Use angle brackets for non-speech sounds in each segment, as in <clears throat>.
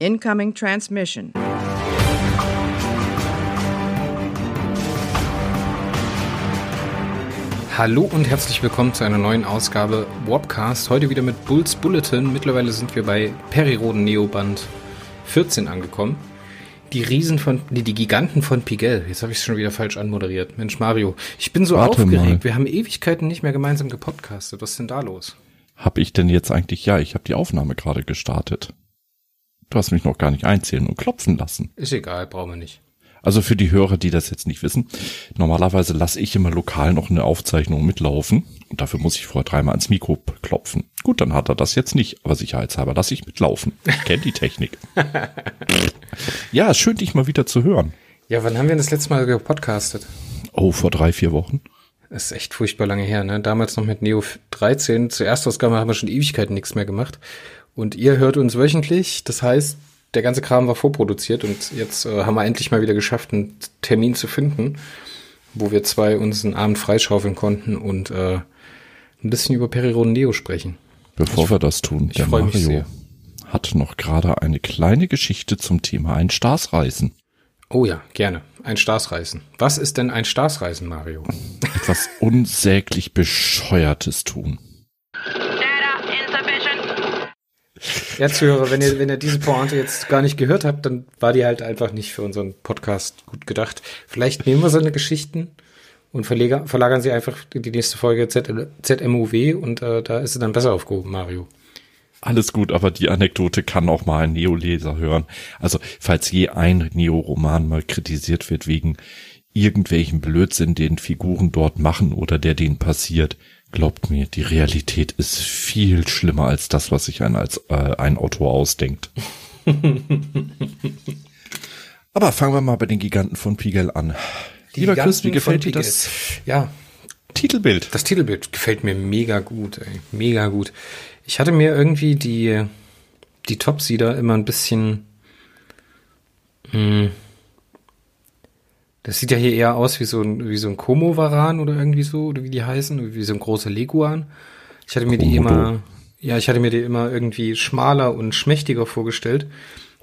Incoming transmission. Hallo und herzlich willkommen zu einer neuen Ausgabe Warpcast. Heute wieder mit Bulls Bulletin. Mittlerweile sind wir bei Periroden Neoband 14 angekommen. Die Riesen von, nee, die Giganten von Pigel. Jetzt habe ich es schon wieder falsch anmoderiert. Mensch, Mario, ich bin so Warte aufgeregt. mal. Wir haben Ewigkeiten nicht mehr gemeinsam gepodcastet. Was ist denn da los? Hab ich denn jetzt eigentlich, ja, ich habe die Aufnahme gerade gestartet. Du hast mich noch gar nicht einzählen und klopfen lassen. Ist egal, brauchen wir nicht. Also für die Hörer, die das jetzt nicht wissen, normalerweise lasse ich immer lokal noch eine Aufzeichnung mitlaufen und dafür muss ich vorher dreimal ans Mikro klopfen. Gut, dann hat er das jetzt nicht, aber sicherheitshalber lasse ich mitlaufen. Ich kenne die Technik. <laughs> ja, schön dich mal wieder zu hören. Ja, wann haben wir das letzte Mal gepodcastet? Oh, vor drei, vier Wochen. Das ist echt furchtbar lange her, ne? Damals noch mit Neo 13. Zur Erstausgabe haben wir schon Ewigkeiten nichts mehr gemacht. Und ihr hört uns wöchentlich. Das heißt, der ganze Kram war vorproduziert und jetzt äh, haben wir endlich mal wieder geschafft, einen Termin zu finden, wo wir zwei uns einen Abend freischaufeln konnten und äh, ein bisschen über Periroden Neo sprechen. Bevor wir das tun, ich der Mario hat noch gerade eine kleine Geschichte zum Thema ein Staatsreisen. Oh ja, gerne. Ein Staatsreisen. Was ist denn ein Staatsreisen, Mario? Etwas unsäglich bescheuertes tun. Ja, Zuhörer, wenn ihr, wenn ihr diese Pointe jetzt gar nicht gehört habt, dann war die halt einfach nicht für unseren Podcast gut gedacht. Vielleicht nehmen wir so eine Geschichten und verleger, verlagern sie einfach in die nächste Folge Z, ZMUW und äh, da ist sie dann besser aufgehoben, Mario. Alles gut, aber die Anekdote kann auch mal ein Neoleser hören. Also, falls je ein Neo-Roman mal kritisiert wird wegen irgendwelchen Blödsinn, den Figuren dort machen oder der denen passiert, glaubt mir, die Realität ist viel schlimmer als das, was sich ein, als, äh, ein Autor ausdenkt. <laughs> aber fangen wir mal bei den Giganten von Pigel an. Lieber Chris, wie Giganten gefällt dir das. Ja, Titelbild? das Titelbild gefällt mir mega gut, ey. Mega gut. Ich hatte mir irgendwie die, die Topsieder immer ein bisschen, mh, das sieht ja hier eher aus wie so ein, wie so ein Komovaran oder irgendwie so, oder wie die heißen, wie so ein großer Leguan. Ich hatte mir die immer, ja, ich hatte mir die immer irgendwie schmaler und schmächtiger vorgestellt.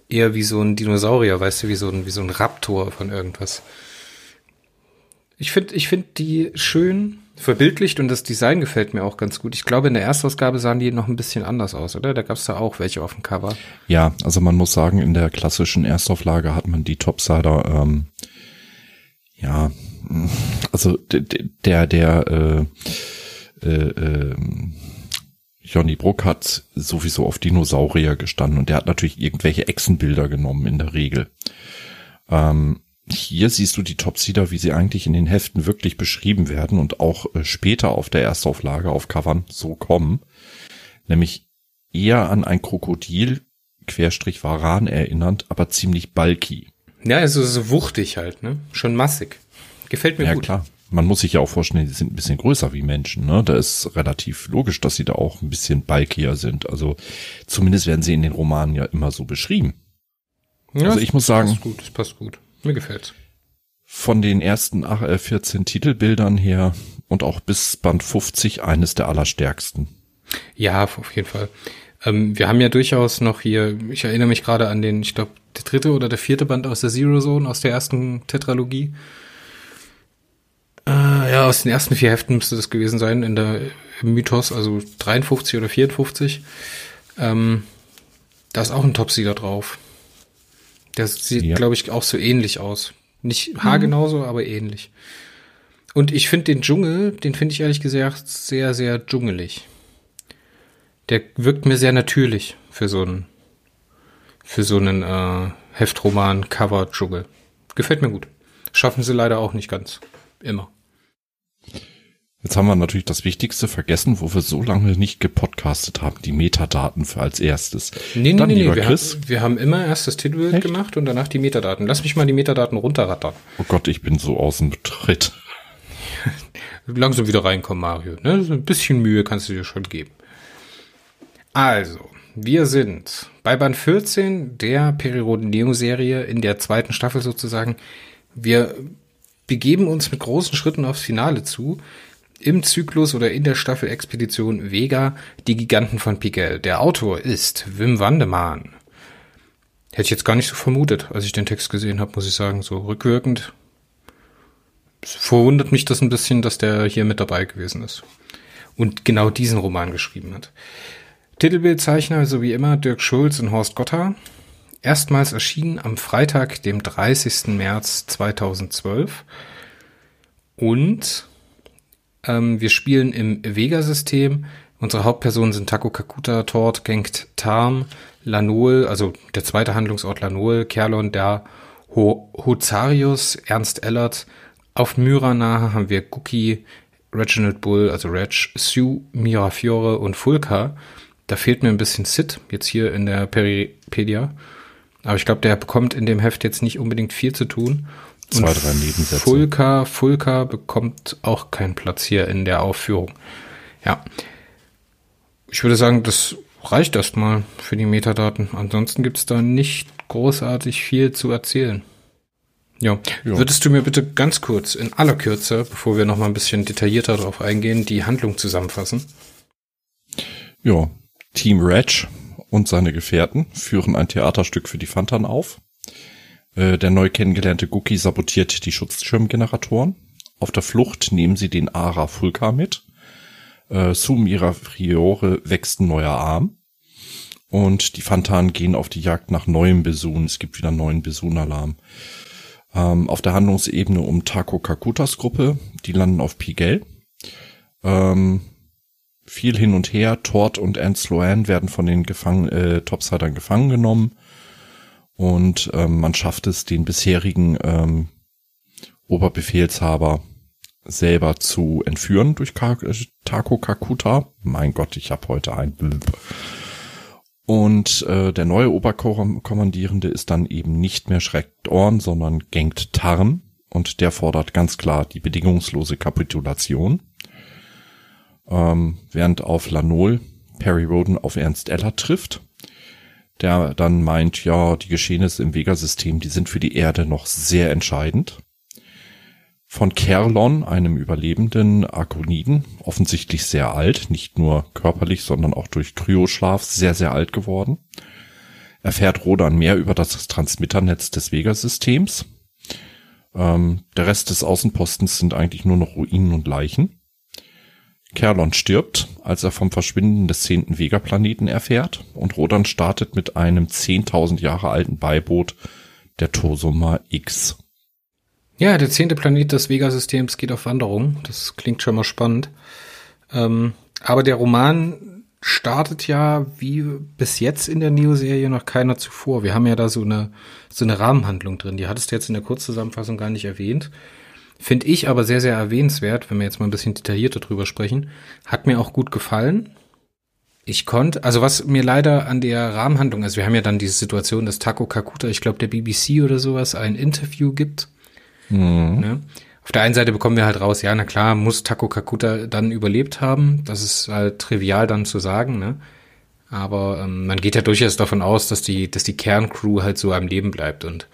Eher wie so ein Dinosaurier, weißt du, wie so ein, wie so ein Raptor von irgendwas. Ich finde, ich finde die schön verbildlicht und das Design gefällt mir auch ganz gut. Ich glaube, in der Erstausgabe sahen die noch ein bisschen anders aus, oder? Da gab es da auch welche auf dem Cover. Ja, also man muss sagen, in der klassischen Erstauflage hat man die Topsider, ähm, ja, also der, der, äh, äh, ähm, Johnny Bruck hat sowieso auf Dinosaurier gestanden und der hat natürlich irgendwelche Echsenbilder genommen in der Regel. Ähm, hier siehst du die Topsider, wie sie eigentlich in den Heften wirklich beschrieben werden und auch äh, später auf der Erstauflage auf Covern so kommen. Nämlich eher an ein Krokodil, Querstrich Varan erinnernd, aber ziemlich bulky. Ja, also so wuchtig halt, ne? Schon massig. Gefällt mir Ja gut. klar. Man muss sich ja auch vorstellen, die sind ein bisschen größer wie Menschen. Ne? Da ist relativ logisch, dass sie da auch ein bisschen bulkier sind. Also zumindest werden sie in den Romanen ja immer so beschrieben. Ja, Also ich muss sagen- Das passt gut, das passt gut. Mir gefällt's. Von den ersten ach, äh, 14 Titelbildern her und auch bis Band 50 eines der allerstärksten. Ja, auf jeden Fall. Ähm, wir haben ja durchaus noch hier, ich erinnere mich gerade an den, ich glaube, der dritte oder der vierte Band aus der Zero Zone, aus der ersten Tetralogie. Äh, ja, aus den ersten vier Heften müsste das gewesen sein, in der Mythos, also 53 oder 54. Ähm, da ist auch ein Topsieger drauf. Der sieht, Ja. glaube ich, auch so ähnlich aus. Nicht haargenauso, aber ähnlich. Und ich finde den Dschungel, den finde ich ehrlich gesagt sehr, sehr dschungelig. Der wirkt mir sehr natürlich für so einen, für so einen äh, Heftroman Cover Dschungel. Gefällt mir gut. Schaffen sie leider auch nicht ganz. Immer. Jetzt haben wir natürlich das Wichtigste vergessen, wo wir so lange nicht gepodcastet haben, die Metadaten für als erstes. Nee, nee, Dann, nee, nee. Wir, Chris, haben, wir haben immer erst das Titelbild Echt? gemacht und danach die Metadaten. Lass mich mal die Metadaten runterrattern. oh Gott, ich bin so aus dem Tritt. <laughs> Langsam wieder reinkommen, Mario. Ne? So ein bisschen Mühe kannst du dir schon geben. Also, wir sind bei Band 14 der Periroden Neo-Serie in der zweiten Staffel sozusagen. Wir begeben uns mit großen Schritten aufs Finale zu. Im Zyklus oder in der Staffel Expedition Vega, die Giganten von Pigel. Der Autor ist Wim Wandemann. Hätte ich jetzt gar nicht so vermutet, als ich den Text gesehen habe, muss ich sagen. So rückwirkend. Es verwundert mich das ein bisschen, dass der hier mit dabei gewesen ist. Und genau diesen Roman geschrieben hat. Titelbildzeichner, so wie immer, Dirk Schulz und Horst Gotha. Erstmals erschienen am Freitag, dem 30. März 2012. Und ähm, wir spielen im Vega-System. Unsere Hauptpersonen sind Taco Kakuta, Tort, Gengt Tarm, Lanol, also der zweite Handlungsort Lanol, Kerlon, der Ho Hozarius, Ernst Ellert. Auf Myra nahe haben wir Guki, Reginald Bull, also Reg, Sue, Mirafiore und Fulka. Da fehlt mir ein bisschen Sid, jetzt hier in der Peripedia. Aber ich glaube, der bekommt in dem Heft jetzt nicht unbedingt viel zu tun. Zwei, drei Nebensätze. Fulka, Fulka bekommt auch keinen Platz hier in der Aufführung. Ja. Ich würde sagen, das reicht erstmal für die Metadaten. Ansonsten gibt es da nicht großartig viel zu erzählen. Ja. Würdest du mir bitte ganz kurz, in aller Kürze, bevor wir noch mal ein bisschen detaillierter darauf eingehen, die Handlung zusammenfassen? Ja, Team Reg und seine Gefährten führen ein Theaterstück für die Fantan auf. Äh, Der neu kennengelernte Guki sabotiert die Schutzschirmgeneratoren. Auf der Flucht nehmen sie den Ara Fulka mit. Äh, Sumira Friore wächst ein neuer Arm. Und die Fantan gehen auf die Jagd nach neuem Besun. Es gibt wieder einen neuen Besun-Alarm. Ähm, auf der Handlungsebene um Taco Kakutas Gruppe. Die landen auf Pigel. Ähm, viel hin und her. Tort und Ant Sloan werden von den Gefangen, äh, Topsidern gefangen genommen. Und ähm, man schafft es, den bisherigen ähm, Oberbefehlshaber selber zu entführen durch Ka äh, Taco Kakuta. Mein Gott, ich habe heute ein Blub. Und äh, der neue Oberkommandierende ist dann eben nicht mehr Schreckt Orn, sondern Gengt Tarn. Und der fordert ganz klar die bedingungslose Kapitulation. Ähm, während auf Lanol Perry Roden auf Ernst Eller trifft, der dann meint, ja, die Geschehnisse im Vega-System, die sind für die Erde noch sehr entscheidend. Von Kerlon, einem überlebenden Arkoniden, offensichtlich sehr alt, nicht nur körperlich, sondern auch durch Kryoschlaf sehr, sehr alt geworden, erfährt Rodan mehr über das Transmitternetz des Vega-Systems. Ähm, der Rest des Außenpostens sind eigentlich nur noch Ruinen und Leichen. Kerlon stirbt, als er vom Verschwinden des zehnten Vega-Planeten erfährt und Rodan startet mit einem 10.000 Jahre alten Beiboot der Tosoma X. Ja, der zehnte Planet des Vega-Systems geht auf Wanderung. Das klingt schon mal spannend. Ähm, aber der Roman startet ja wie bis jetzt in der Neo-Serie noch keiner zuvor. Wir haben ja da so eine, so eine Rahmenhandlung drin. Die hattest du jetzt in der Kurzzusammenfassung gar nicht erwähnt. Finde ich aber sehr, sehr erwähnenswert, wenn wir jetzt mal ein bisschen detaillierter drüber sprechen. Hat mir auch gut gefallen. Ich konnte, also was mir leider an der Rahmenhandlung, also wir haben ja dann diese Situation, dass Taco Kakuta, ich glaube der BBC oder sowas, ein Interview gibt. Ne? Auf der einen Seite bekommen wir halt raus, ja, na klar, muss Taco Kakuta dann überlebt haben. Das ist halt trivial dann zu sagen, ne? Aber ähm, man geht ja durchaus davon aus, dass die, dass die Kerncrew halt so am Leben bleibt. Und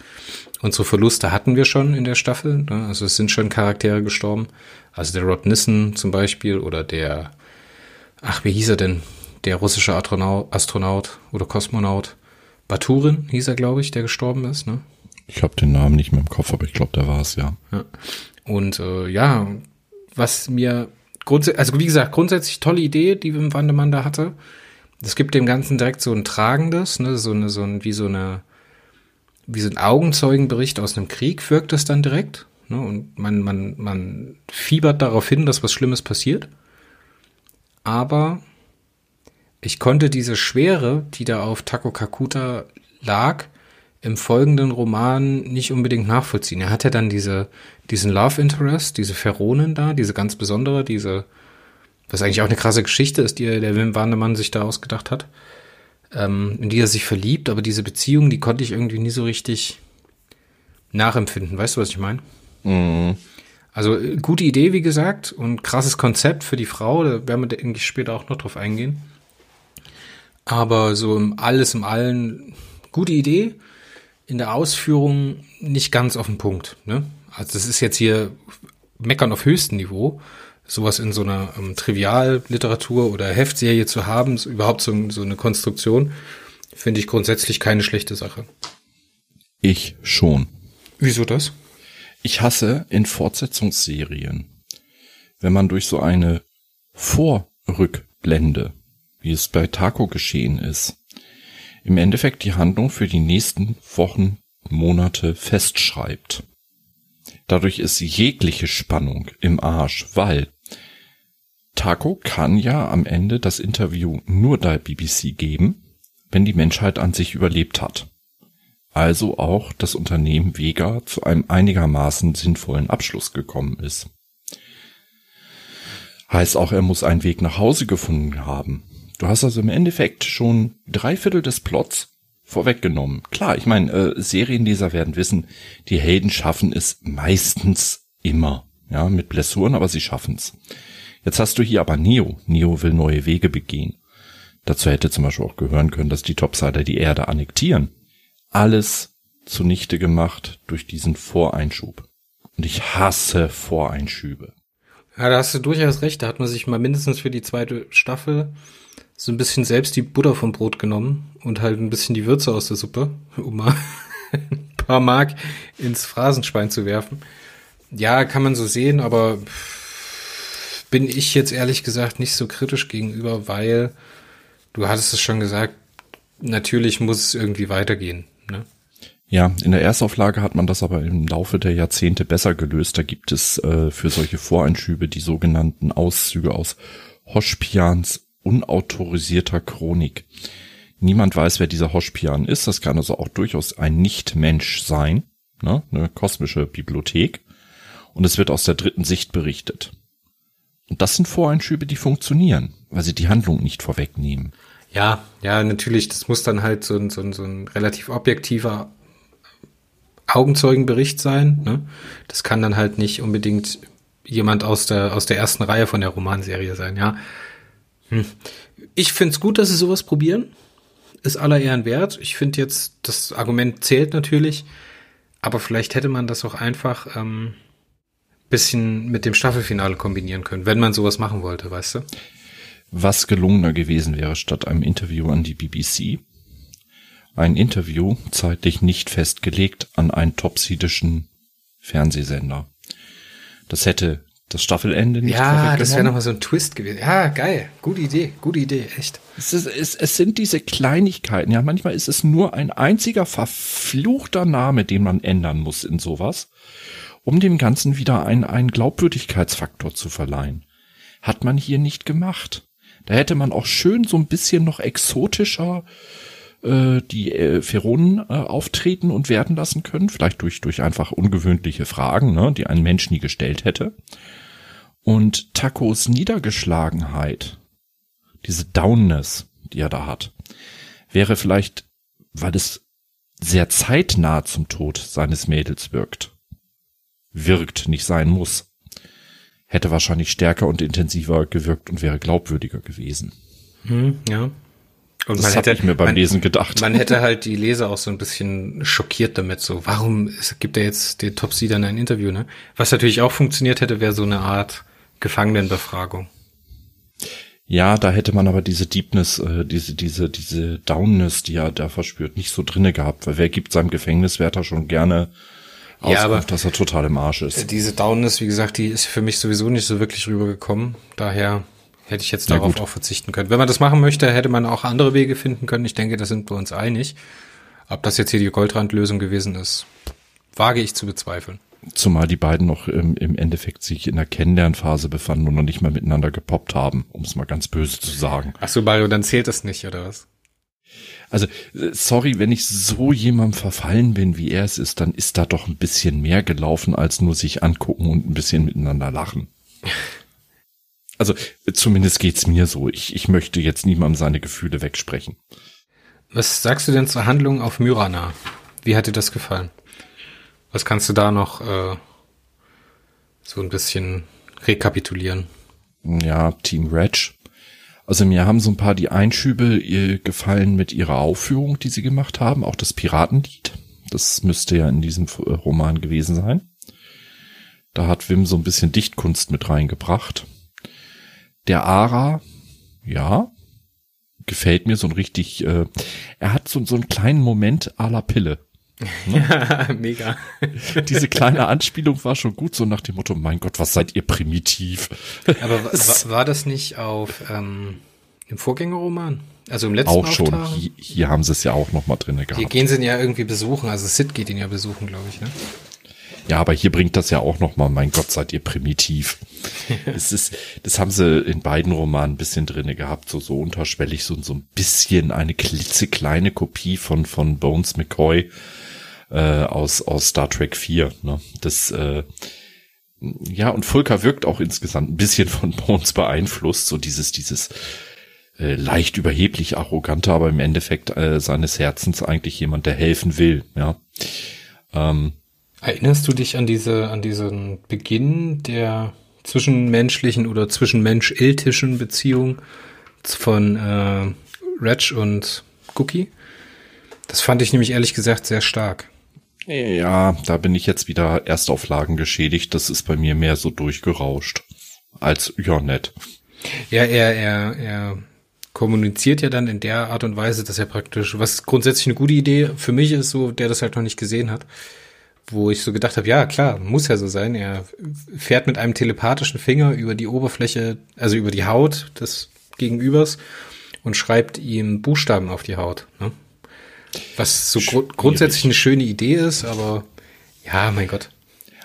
unsere Verluste hatten wir schon in der Staffel. Ne? Also es sind schon Charaktere gestorben. Also der Rod Nissen zum Beispiel oder der, ach, wie hieß er denn? Der russische Astronaut, Astronaut oder Kosmonaut. Baturin hieß er, glaube ich, der gestorben ist. Ne? Ich habe den Namen nicht mehr im Kopf, aber ich glaube, der war es, ja. Ja. Und äh, ja, was mir grundsätzlich, also wie gesagt, grundsätzlich tolle Idee, die Wim Wandemann da hatte. Es gibt dem Ganzen direkt so ein tragendes, ne, so eine, so ein, wie so eine, wie so ein Augenzeugenbericht aus einem Krieg wirkt es dann direkt. Ne, und man, man, man fiebert darauf hin, dass was Schlimmes passiert. Aber ich konnte diese Schwere, die da auf Taco Kakuta lag, im folgenden Roman nicht unbedingt nachvollziehen. Er hat ja dann diese, diesen Love Interest, diese Feronen da, diese ganz besondere, diese, was eigentlich auch eine krasse Geschichte ist, die der Wim Wandemann sich da ausgedacht hat, ähm, in die er sich verliebt, aber diese Beziehung, die konnte ich irgendwie nie so richtig nachempfinden. Weißt du, was ich meine? Also äh, gute Idee, wie gesagt, und krasses Konzept für die Frau, da werden wir denke ich später auch noch drauf eingehen. Aber so im alles im Allen gute Idee, in der Ausführung nicht ganz auf den Punkt. Ne? Also das ist jetzt hier Meckern auf höchstem Niveau, sowas in so einer ähm, Trivialliteratur oder Heftserie zu haben, so, überhaupt so, so eine Konstruktion, finde ich grundsätzlich keine schlechte Sache. Ich schon. Wieso das? Ich hasse in Fortsetzungsserien, wenn man durch so eine Vorrückblende, wie es bei Taco geschehen ist, im Endeffekt die Handlung für die nächsten Wochen, Monate festschreibt. Dadurch ist jegliche Spannung im Arsch, weil Taco kann ja am Ende das Interview nur der BBC geben, wenn die Menschheit an sich überlebt hat. Also auch das Unternehmen Vega zu einem einigermaßen sinnvollen Abschluss gekommen ist. Heißt auch, er muss einen Weg nach Hause gefunden haben. Du hast also im Endeffekt schon drei Viertel des Plots vorweggenommen. Klar, ich meine, äh, Serienleser werden wissen, die Helden schaffen es meistens immer. Ja, mit Blessuren, aber sie schaffen's. Jetzt hast du hier aber Neo. Neo will neue Wege begehen. Dazu hätte zum Beispiel auch gehören können, dass die Topsider die Erde annektieren. Alles zunichte gemacht durch diesen Voreinschub. Und ich hasse Voreinschübe. Ja, da hast du durchaus recht. Da hat man sich mal mindestens für die zweite Staffel so ein bisschen selbst die Butter vom Brot genommen und halt ein bisschen die Würze aus der Suppe, <laughs> um mal ein paar Mark ins Phrasenschwein zu werfen. Ja, kann man so sehen, aber bin ich jetzt ehrlich gesagt nicht so kritisch gegenüber, weil du hattest es schon gesagt, natürlich muss es irgendwie weitergehen. Ne? Ja, in der Erstauflage hat man das aber im Laufe der Jahrzehnte besser gelöst. Da gibt es äh, für solche Voreinschübe die sogenannten Auszüge aus Hoschpians unautorisierter Chronik. Niemand weiß, wer dieser Hoschpian ist. Das kann also auch durchaus ein Nicht-Mensch sein, ne? eine kosmische Bibliothek. Und es wird aus der dritten Sicht berichtet. Und das sind Voreinschübe, die funktionieren, weil sie die Handlung nicht vorwegnehmen. Ja, ja, natürlich, das muss dann halt so ein, so ein, so ein relativ objektiver Augenzeugenbericht sein. Ne? Das kann dann halt nicht unbedingt jemand aus der, aus der ersten Reihe von der Romanserie sein, ja. Hm. Ich find's gut, dass sie sowas probieren. Ist aller Ehren wert. Ich finde jetzt, das Argument zählt natürlich, aber vielleicht hätte man das auch einfach ähm, bisschen mit dem Staffelfinale kombinieren können, wenn man sowas machen wollte, weißt du? Was gelungener gewesen wäre statt einem Interview an die BBC. Ein Interview, zeitlich nicht festgelegt, an einen topsidischen Fernsehsender. Das hätte das Staffelende nicht Ja, das wäre nochmal so ein Twist gewesen. Ja, geil. Gute Idee. Gute Idee. Echt. Es, ist, es, es sind diese Kleinigkeiten. Ja, manchmal ist es nur ein einziger verfluchter Name, den man ändern muss in sowas, um dem Ganzen wieder einen, einen Glaubwürdigkeitsfaktor zu verleihen. Hat man hier nicht gemacht. Da hätte man auch schön so ein bisschen noch exotischer äh, die äh, Pheronen äh, auftreten und werden lassen können, vielleicht durch, durch einfach ungewöhnliche Fragen, ne, die ein Mensch nie gestellt hätte. Und Tacos Niedergeschlagenheit, diese Downness, die er da hat, wäre vielleicht, weil es sehr zeitnah zum Tod seines Mädels wirkt. Wirkt, nicht sein muss. Hätte wahrscheinlich stärker und intensiver gewirkt und wäre glaubwürdiger gewesen. Hm, ja. Und das man hätte ich mir beim man, Lesen gedacht. Man hätte halt die Leser auch so ein bisschen schockiert damit, so, warum gibt er jetzt den Top dann ein Interview, ne? Was natürlich auch funktioniert hätte, wäre so eine Art Gefangenenbefragung. Ja, da hätte man aber diese Deepness, äh, diese, diese, diese Downness, die er da verspürt, nicht so drinne gehabt, weil wer gibt seinem Gefängniswärter schon gerne Auskunft, ja, aber dass er total im Arsch ist. Diese Downness, wie gesagt, die ist für mich sowieso nicht so wirklich rübergekommen. Daher hätte ich jetzt darauf auch verzichten können. Wenn man das machen möchte, hätte man auch andere Wege finden können. Ich denke, da sind wir uns einig. Ob das jetzt hier die Goldrandlösung gewesen ist, wage ich zu bezweifeln. Zumal die beiden noch im, im Endeffekt sich in der Kennenlernphase befanden und noch nicht mal miteinander gepoppt haben, um es mal ganz böse zu sagen. Ach so, Mario, dann zählt das nicht, oder was? Also, sorry, wenn ich so jemandem verfallen bin, wie er es ist, dann ist da doch ein bisschen mehr gelaufen, als nur sich angucken und ein bisschen miteinander lachen. Also, zumindest geht's mir so. Ich, ich möchte jetzt niemandem seine Gefühle wegsprechen. Was sagst du denn zur Handlung auf Myrana? Wie hat dir das gefallen? Was kannst du da noch äh, so ein bisschen rekapitulieren? Ja, Team Reg. Also mir haben so ein paar die Einschübe gefallen mit ihrer Aufführung, die sie gemacht haben. Auch das Piratenlied. Das müsste ja in diesem äh, Roman gewesen sein. Da hat Wim so ein bisschen Dichtkunst mit reingebracht. Der Ara, ja, gefällt mir so ein richtig, äh, er hat so, so einen kleinen Moment à la Pille. Ja, <laughs> mega. Diese kleine Anspielung war schon gut, so nach dem Motto, mein Gott, was seid ihr primitiv? Aber wa- wa- war das nicht auf ähm, im Vorgängerroman? Also im letzten Auch schon. Hier, hier haben sie es ja auch noch mal drinne Hier gehabt. gehen sie ihn ja irgendwie besuchen. Also Sid geht ihn ja besuchen, glaube ich. Ne? Ja, aber hier bringt das ja auch noch mal, mein Gott, seid ihr primitiv. <laughs> es ist, das haben sie in beiden Romanen ein bisschen drinne gehabt, so, so unterschwellig, so, so ein bisschen eine klitzekleine Kopie von, von Bones McCoy, äh, aus, aus Star Trek 4, ne? Das, äh, ja, und Fulka wirkt auch insgesamt ein bisschen von Bones beeinflusst, so dieses, dieses, äh, leicht überheblich arrogante, aber im Endeffekt äh, seines Herzens eigentlich jemand, der helfen will, ja. Ähm, Erinnerst du dich an diese, an diesen Beginn der zwischenmenschlichen oder zwischenmensch-iltischen Beziehung von äh, Reg und Cookie? Das fand ich nämlich ehrlich gesagt sehr stark. Ja, da bin ich jetzt wieder Erstauflagen geschädigt. Das ist bei mir mehr so durchgerauscht als ja nett. Ja, er, er, er kommuniziert ja dann in der Art und Weise, dass er praktisch, was grundsätzlich eine gute Idee für mich ist, so der das halt noch nicht gesehen hat, wo ich so gedacht habe, ja klar, muss ja so sein. Er fährt mit einem telepathischen Finger über die Oberfläche, also über die Haut des Gegenübers und schreibt ihm Buchstaben auf die Haut. Ne? Was so gru grundsätzlich eine schöne Idee ist, aber ja, mein Gott.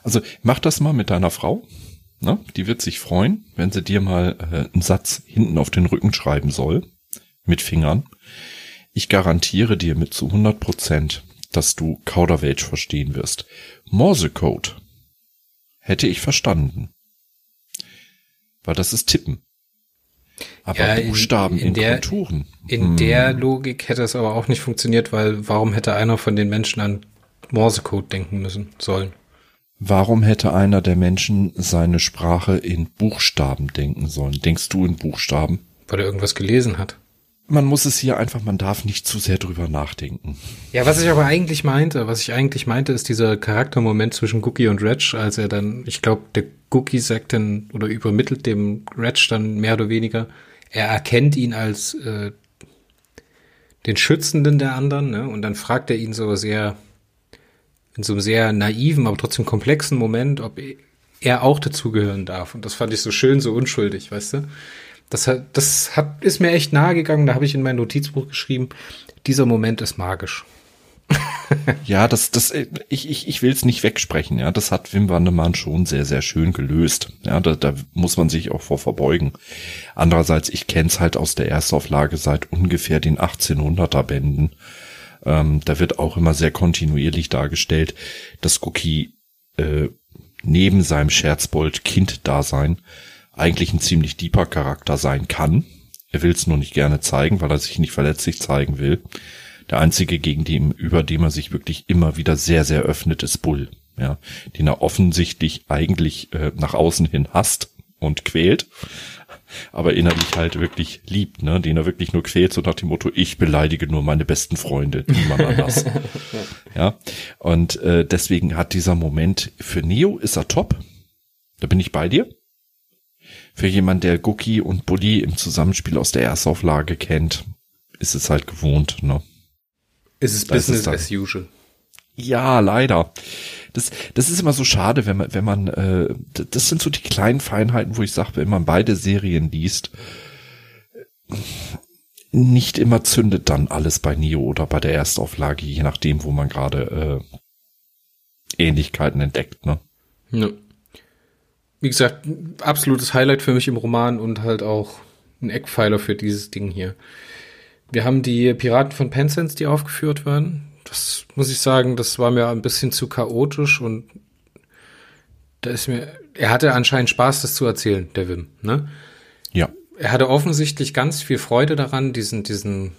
Also mach das mal mit deiner Frau. Ne? Die wird sich freuen, wenn sie dir mal äh, einen Satz hinten auf den Rücken schreiben soll. Mit Fingern. Ich garantiere dir mit zu 100 Prozent, dass du Kauderwelsch verstehen wirst. Morsecode hätte ich verstanden. Weil das ist Tippen. Aber Ja, in- Buchstaben in, in der- Konturen. In Hm. der Logik hätte es aber auch nicht funktioniert, weil warum hätte einer von den Menschen an Morsecode denken müssen sollen? Warum hätte einer der Menschen seine Sprache in Buchstaben denken sollen? Denkst du in Buchstaben? Weil er irgendwas gelesen hat. Man muss es hier einfach, man darf nicht zu sehr drüber nachdenken. Ja, was ich aber eigentlich meinte, was ich eigentlich meinte, ist dieser Charaktermoment zwischen Cookie und Reg, als er dann, ich glaube, der Cookie sagt dann oder übermittelt dem Reg dann mehr oder weniger, er erkennt ihn als äh, den Schützenden der anderen, ne? Und dann fragt er ihn so sehr, in so einem sehr naiven, aber trotzdem komplexen Moment, ob er auch dazugehören darf. Und das fand ich so schön, so unschuldig, weißt du? Das hat, das hat, ist mir echt nahe gegangen, da habe ich in mein Notizbuch geschrieben, dieser Moment ist magisch. <laughs> Ja, das, das, äh, ich, ich, ich will es nicht wegsprechen, ja. Das hat Wim Wandemann schon sehr, sehr schön gelöst. Ja, da, da muss man sich auch vor verbeugen. Andererseits, ich kenn's halt aus der Erstauflage seit ungefähr den 1800er Bänden. Ähm, da wird auch immer sehr kontinuierlich dargestellt, dass Cookie äh, neben seinem Scherzbold Kind-Dasein eigentlich ein ziemlich deeper Charakter sein kann. Er will es nur nicht gerne zeigen, weil er sich nicht verletzlich zeigen will. Der einzige, gegen den, über dem er sich wirklich immer wieder sehr, sehr öffnet, ist Bull, ja, den er offensichtlich eigentlich äh, nach außen hin hasst und quält, aber innerlich halt wirklich liebt, ne, den er wirklich nur quält, so nach dem Motto, ich beleidige nur meine besten Freunde, niemand anders. <laughs> ja, und äh, deswegen hat dieser Moment, für Neo ist er top, da bin ich bei dir. Für jemand, der Guki und Bully im Zusammenspiel aus der Erstauflage kennt, ist es halt gewohnt, ne. Es ist Das ist Business dann- as usual. Ja, leider. Das, das ist immer so schade, wenn man, wenn man, äh, das sind so die kleinen Feinheiten, wo ich sage, wenn man beide Serien liest, nicht immer zündet dann alles bei Neo oder bei der Erstauflage, je nachdem, wo man gerade äh, Ähnlichkeiten entdeckt, ne? Ja. Wie gesagt, absolutes Highlight für mich im Roman und halt auch ein Eckpfeiler für dieses Ding hier. Wir haben die Piraten von Penzance, die aufgeführt werden. Das muss ich sagen, das war mir ein bisschen zu chaotisch und da ist mir, er hatte anscheinend Spaß, das zu erzählen, der Wim, ne? Ja. er hatte offensichtlich ganz viel Freude daran, diesen, diesen,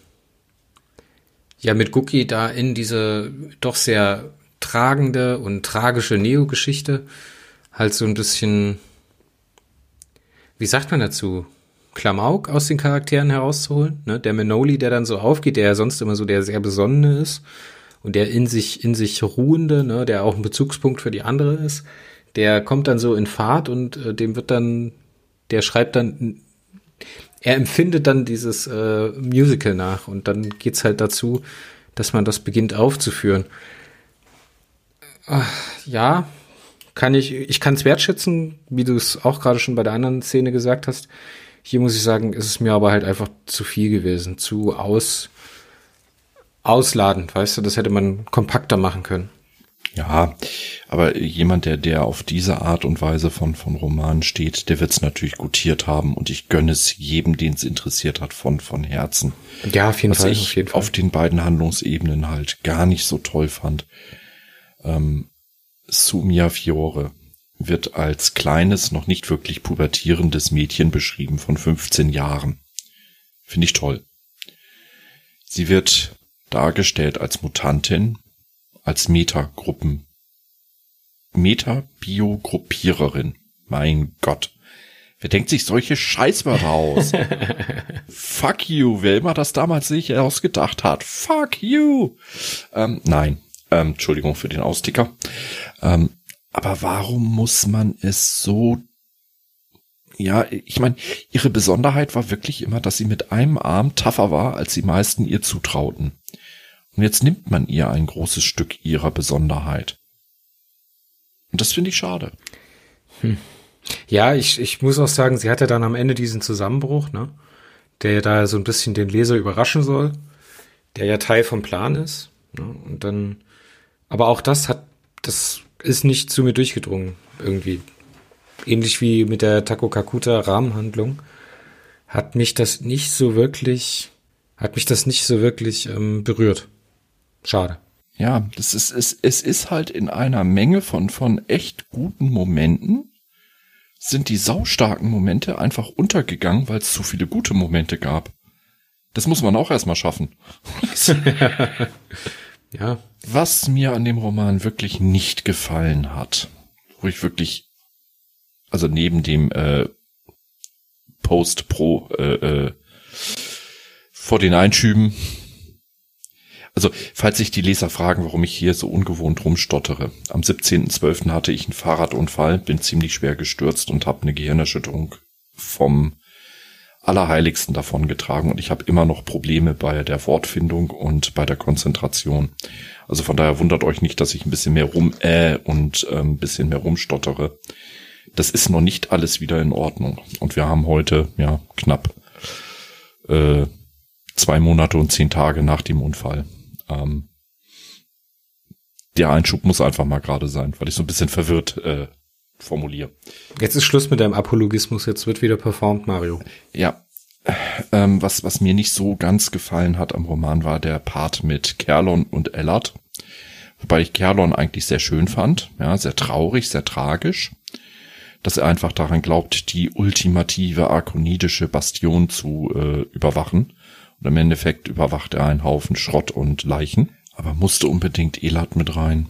ja, mit Cookie da in diese doch sehr tragende und tragische Neo-Geschichte halt so ein bisschen, wie sagt man dazu, Klamauk aus den Charakteren herauszuholen, ne? Der Manoli, der dann so aufgeht, der ja sonst immer so der sehr besonnene ist und der in sich, in sich ruhende, ne? Der auch ein Bezugspunkt für die andere ist, der kommt dann so in Fahrt und äh, dem wird dann, der schreibt dann er empfindet dann dieses äh, Musical nach und dann geht's halt dazu, dass man das beginnt aufzuführen. Ja, kann ich, ich kann es wertschätzen, wie du es auch gerade schon bei der anderen Szene gesagt hast. Hier muss ich sagen, ist es mir aber halt einfach zu viel gewesen, zu aus, ausladend, weißt du, das hätte man kompakter machen können. Ja, aber jemand, der, der auf diese Art und Weise von, von Romanen steht, der wird es natürlich gutiert haben und ich gönne es jedem, den es interessiert hat, von, von Herzen. Ja, auf jeden Was Fall. ich auf, jeden Fall. auf den beiden Handlungsebenen halt gar nicht so toll fand. Ähm, Sumia Fiore wird als kleines, noch nicht wirklich pubertierendes Mädchen beschrieben von 15 Jahren. Finde ich toll. Sie wird dargestellt als Mutantin, als Metagruppen. Meta-Biogruppiererin. Mein Gott. Wer denkt sich solche Scheißwörter aus? <laughs> Fuck you, wer immer das damals sich ausgedacht hat. Fuck you. Ähm, nein, ähm, Entschuldigung für den Austicker. Ähm, aber warum muss man es so ja, ich meine, ihre Besonderheit war wirklich immer, dass sie mit einem Arm tougher war, als die meisten ihr zutrauten. Und jetzt nimmt man ihr ein großes Stück ihrer Besonderheit. Und das finde ich schade. Ja, ich, ich muss auch sagen, sie hatte dann am Ende diesen Zusammenbruch, ne? Der ja da so ein bisschen den Leser überraschen soll, der ja Teil vom Plan ist. Ne? Und dann, aber auch das hat, das ist nicht zu mir durchgedrungen, irgendwie. Ähnlich wie mit der Taco Kakuta Rahmenhandlung hat mich das nicht so wirklich, hat mich das nicht so wirklich ähm, berührt. Schade. Ja, das ist, es, es ist halt in einer Menge von, von echt guten Momenten sind die saustarken Momente einfach untergegangen, weil es zu viele gute Momente gab. Das muss man auch erstmal schaffen. <laughs> <laughs> Ja, Was mir an dem Roman wirklich nicht gefallen hat, wo ich wirklich, also neben dem äh, Post pro äh, äh, vor den Einschüben, also falls sich die Leser fragen, warum ich hier so ungewohnt rumstottere. Am 17.12. hatte ich einen Fahrradunfall, bin ziemlich schwer gestürzt und habe eine Gehirnerschütterung vom Allerheiligsten davon getragen und ich habe immer noch Probleme bei der Wortfindung und bei der Konzentration. Also von daher wundert euch nicht, dass ich ein bisschen mehr rum äh und ähm, ein bisschen mehr rumstottere. Das ist noch nicht alles wieder in Ordnung. Und wir haben heute ja knapp äh, zwei Monate und zehn Tage nach dem Unfall. Ähm, der Einschub muss einfach mal gerade sein, weil ich so ein bisschen verwirrt äh, formuliere. jetzt ist Schluss mit deinem Apologismus, jetzt wird wieder performt, Mario. Ja. Ähm, was, was mir nicht so ganz gefallen hat am Roman war der Part mit Kerlon und Ellard. Wobei ich Kerlon eigentlich sehr schön fand. Ja, sehr traurig, sehr tragisch. Dass er einfach daran glaubt, die ultimative arkonidische Bastion zu äh, überwachen. Und im Endeffekt überwacht er einen Haufen Schrott und Leichen. Aber musste unbedingt Elad mit rein.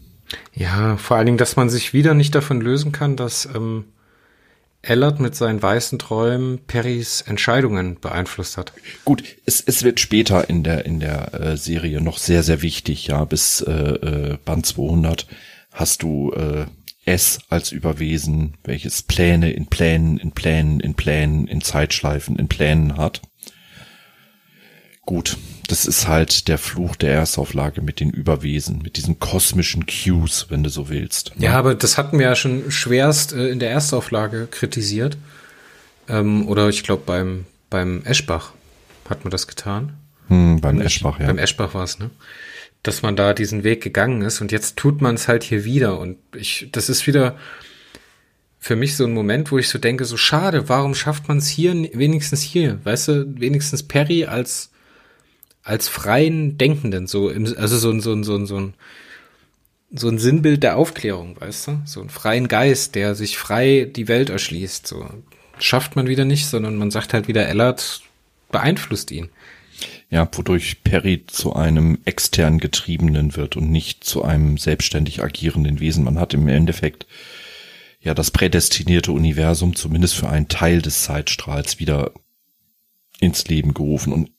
Ja, vor allen Dingen, dass man sich wieder nicht davon lösen kann, dass ähm, Ellard mit seinen weißen Träumen Perrys Entscheidungen beeinflusst hat. Gut, es, es wird später in der in der äh, Serie noch sehr sehr wichtig, ja, bis äh, äh, Band 200 hast du äh, S als Überwesen, welches Pläne in Plänen in Plänen in Plänen in Zeitschleifen in Plänen hat. Gut, das ist halt der Fluch der Erstauflage mit den Überwesen, mit diesen kosmischen Cues, wenn du so willst. Ja, aber das hatten wir ja schon schwerst äh, in der Erstauflage kritisiert. Ähm, oder ich glaube beim, beim Eschbach hat man das getan. Hm, beim Eschbach, ja. Beim Eschbach war es, ne? Dass man da diesen Weg gegangen ist und jetzt tut man es halt hier wieder. Und ich, das ist wieder für mich so ein Moment, wo ich so denke, so schade, warum schafft man es hier, wenigstens hier, weißt du, wenigstens Perry als, als freien Denkenden, so im, also so ein, so ein, so ein, so ein, so ein Sinnbild der Aufklärung, weißt du? So einen freien Geist, der sich frei die Welt erschließt, so. Schafft man wieder nicht, sondern man sagt halt wieder, Ellard beeinflusst ihn. Ja, wodurch Perry zu einem extern getriebenen wird und nicht zu einem selbstständig agierenden Wesen. Man hat im Endeffekt ja das prädestinierte Universum zumindest für einen Teil des Zeitstrahls wieder ins Leben gerufen und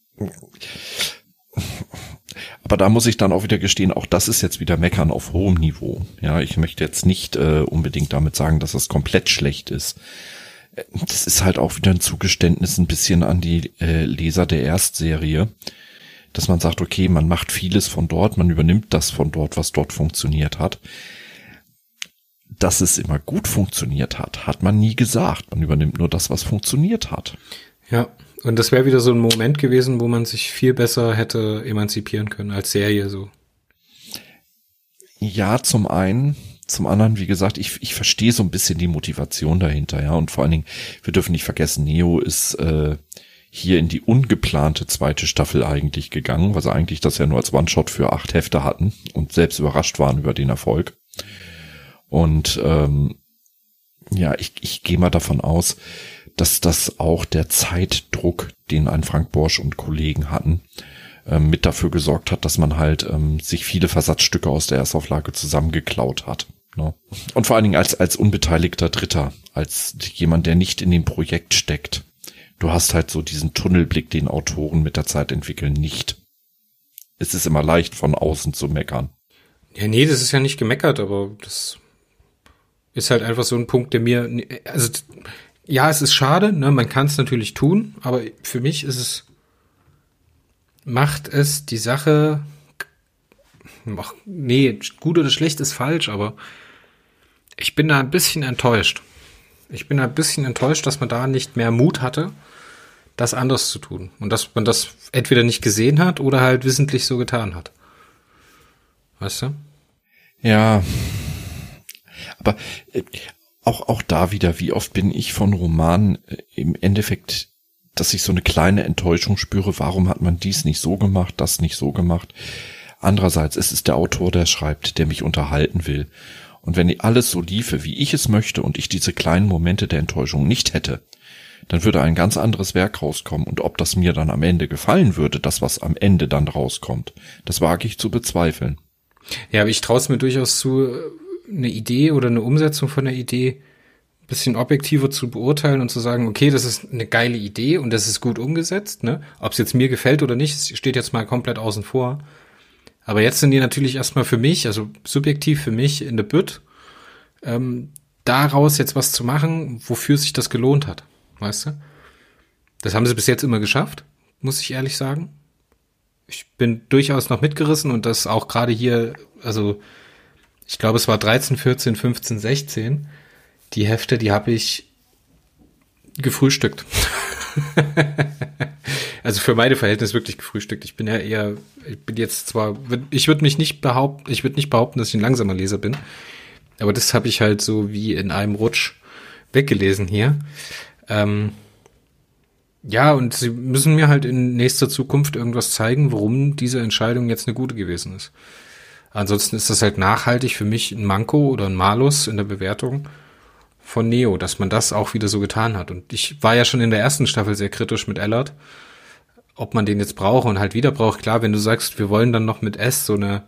aber da muss ich dann auch wieder gestehen, auch das ist jetzt wieder Meckern auf hohem Niveau. Ja, ich möchte jetzt nicht äh, unbedingt damit sagen, dass das komplett schlecht ist. Äh, Das ist halt auch wieder ein Zugeständnis ein bisschen an die äh, Leser der Erstserie, dass man sagt, okay, man macht vieles von dort, man übernimmt das von dort, was dort funktioniert hat. dass es immer gut funktioniert hat, hat man nie gesagt. Man übernimmt nur das, was funktioniert hat. Ja, und das wäre wieder so ein Moment gewesen, wo man sich viel besser hätte emanzipieren können als Serie so. Ja, zum einen. Zum anderen, wie gesagt, ich, ich verstehe so ein bisschen die Motivation dahinter, ja. Und vor allen Dingen, wir dürfen nicht vergessen, Neo ist äh, hier in die ungeplante zweite Staffel eigentlich gegangen, weil sie eigentlich das ja nur als One-Shot für acht Hefte hatten und selbst überrascht waren über den Erfolg. Und ähm, ja, ich, ich gehe mal davon aus, dass das auch der Zeitdruck, den ein Frank Borsch und Kollegen hatten, ähm, mit dafür gesorgt hat, dass man halt ähm, sich viele Versatzstücke aus der Erstauflage zusammengeklaut hat. Ne? Und vor allen Dingen als, als unbeteiligter Dritter, als jemand, der nicht in dem Projekt steckt. Du hast halt so diesen Tunnelblick, den Autoren mit der Zeit entwickeln, nicht. Es ist immer leicht, von außen zu meckern. Ja, nee, das ist ja nicht gemeckert, aber das ist halt einfach so ein Punkt, der mir, also ja, es ist schade, ne, man kann es natürlich tun, aber für mich ist es, macht es die Sache, ach, nee, gut oder schlecht ist falsch, aber ich bin da ein bisschen enttäuscht. Ich bin ein bisschen enttäuscht, dass man da nicht mehr Mut hatte, das anders zu tun. Und dass man das entweder nicht gesehen hat oder halt wissentlich so getan hat. Weißt du? Ja. Aber äh, auch, auch da wieder, wie oft bin ich von Romanen äh, im Endeffekt, dass ich so eine kleine Enttäuschung spüre, warum hat man dies nicht so gemacht, das nicht so gemacht. Andererseits ist es der Autor, der schreibt, der mich unterhalten will. Und wenn alles so liefe, wie ich es möchte und ich diese kleinen Momente der Enttäuschung nicht hätte, dann würde ein ganz anderes Werk rauskommen. Und ob das mir dann am Ende gefallen würde, das, was am Ende dann rauskommt, das wage ich zu bezweifeln. Ja, aber ich traue es mir durchaus zu, eine Idee oder eine Umsetzung von einer Idee ein bisschen objektiver zu beurteilen und zu sagen, okay, das ist eine geile Idee und das ist gut umgesetzt. Ne? Ob es jetzt mir gefällt oder nicht, steht jetzt mal komplett außen vor. Aber jetzt sind die natürlich erstmal für mich, also subjektiv für mich in der Bütt, ähm, daraus jetzt was zu machen, wofür sich das gelohnt hat. Weißt du? Das haben sie bis jetzt immer geschafft, muss ich ehrlich sagen. Ich bin durchaus noch mitgerissen und das auch gerade hier, also ich glaube, es war 13, 14, 15, 16. Die Hefte, die habe ich gefrühstückt. <laughs> also für meine Verhältnisse wirklich gefrühstückt. Ich bin ja eher, ich bin jetzt zwar, ich würde mich nicht behaupten, ich würde nicht behaupten, dass ich ein langsamer Leser bin, aber das habe ich halt so wie in einem Rutsch weggelesen hier. Ähm, ja, und sie müssen mir halt in nächster Zukunft irgendwas zeigen, warum diese Entscheidung jetzt eine gute gewesen ist. Ansonsten ist das halt nachhaltig für mich ein Manko oder ein Malus in der Bewertung von Neo, dass man das auch wieder so getan hat. Und ich war ja schon in der ersten Staffel sehr kritisch mit Ellard, ob man den jetzt braucht und halt wieder braucht. Klar, wenn du sagst, wir wollen dann noch mit S so eine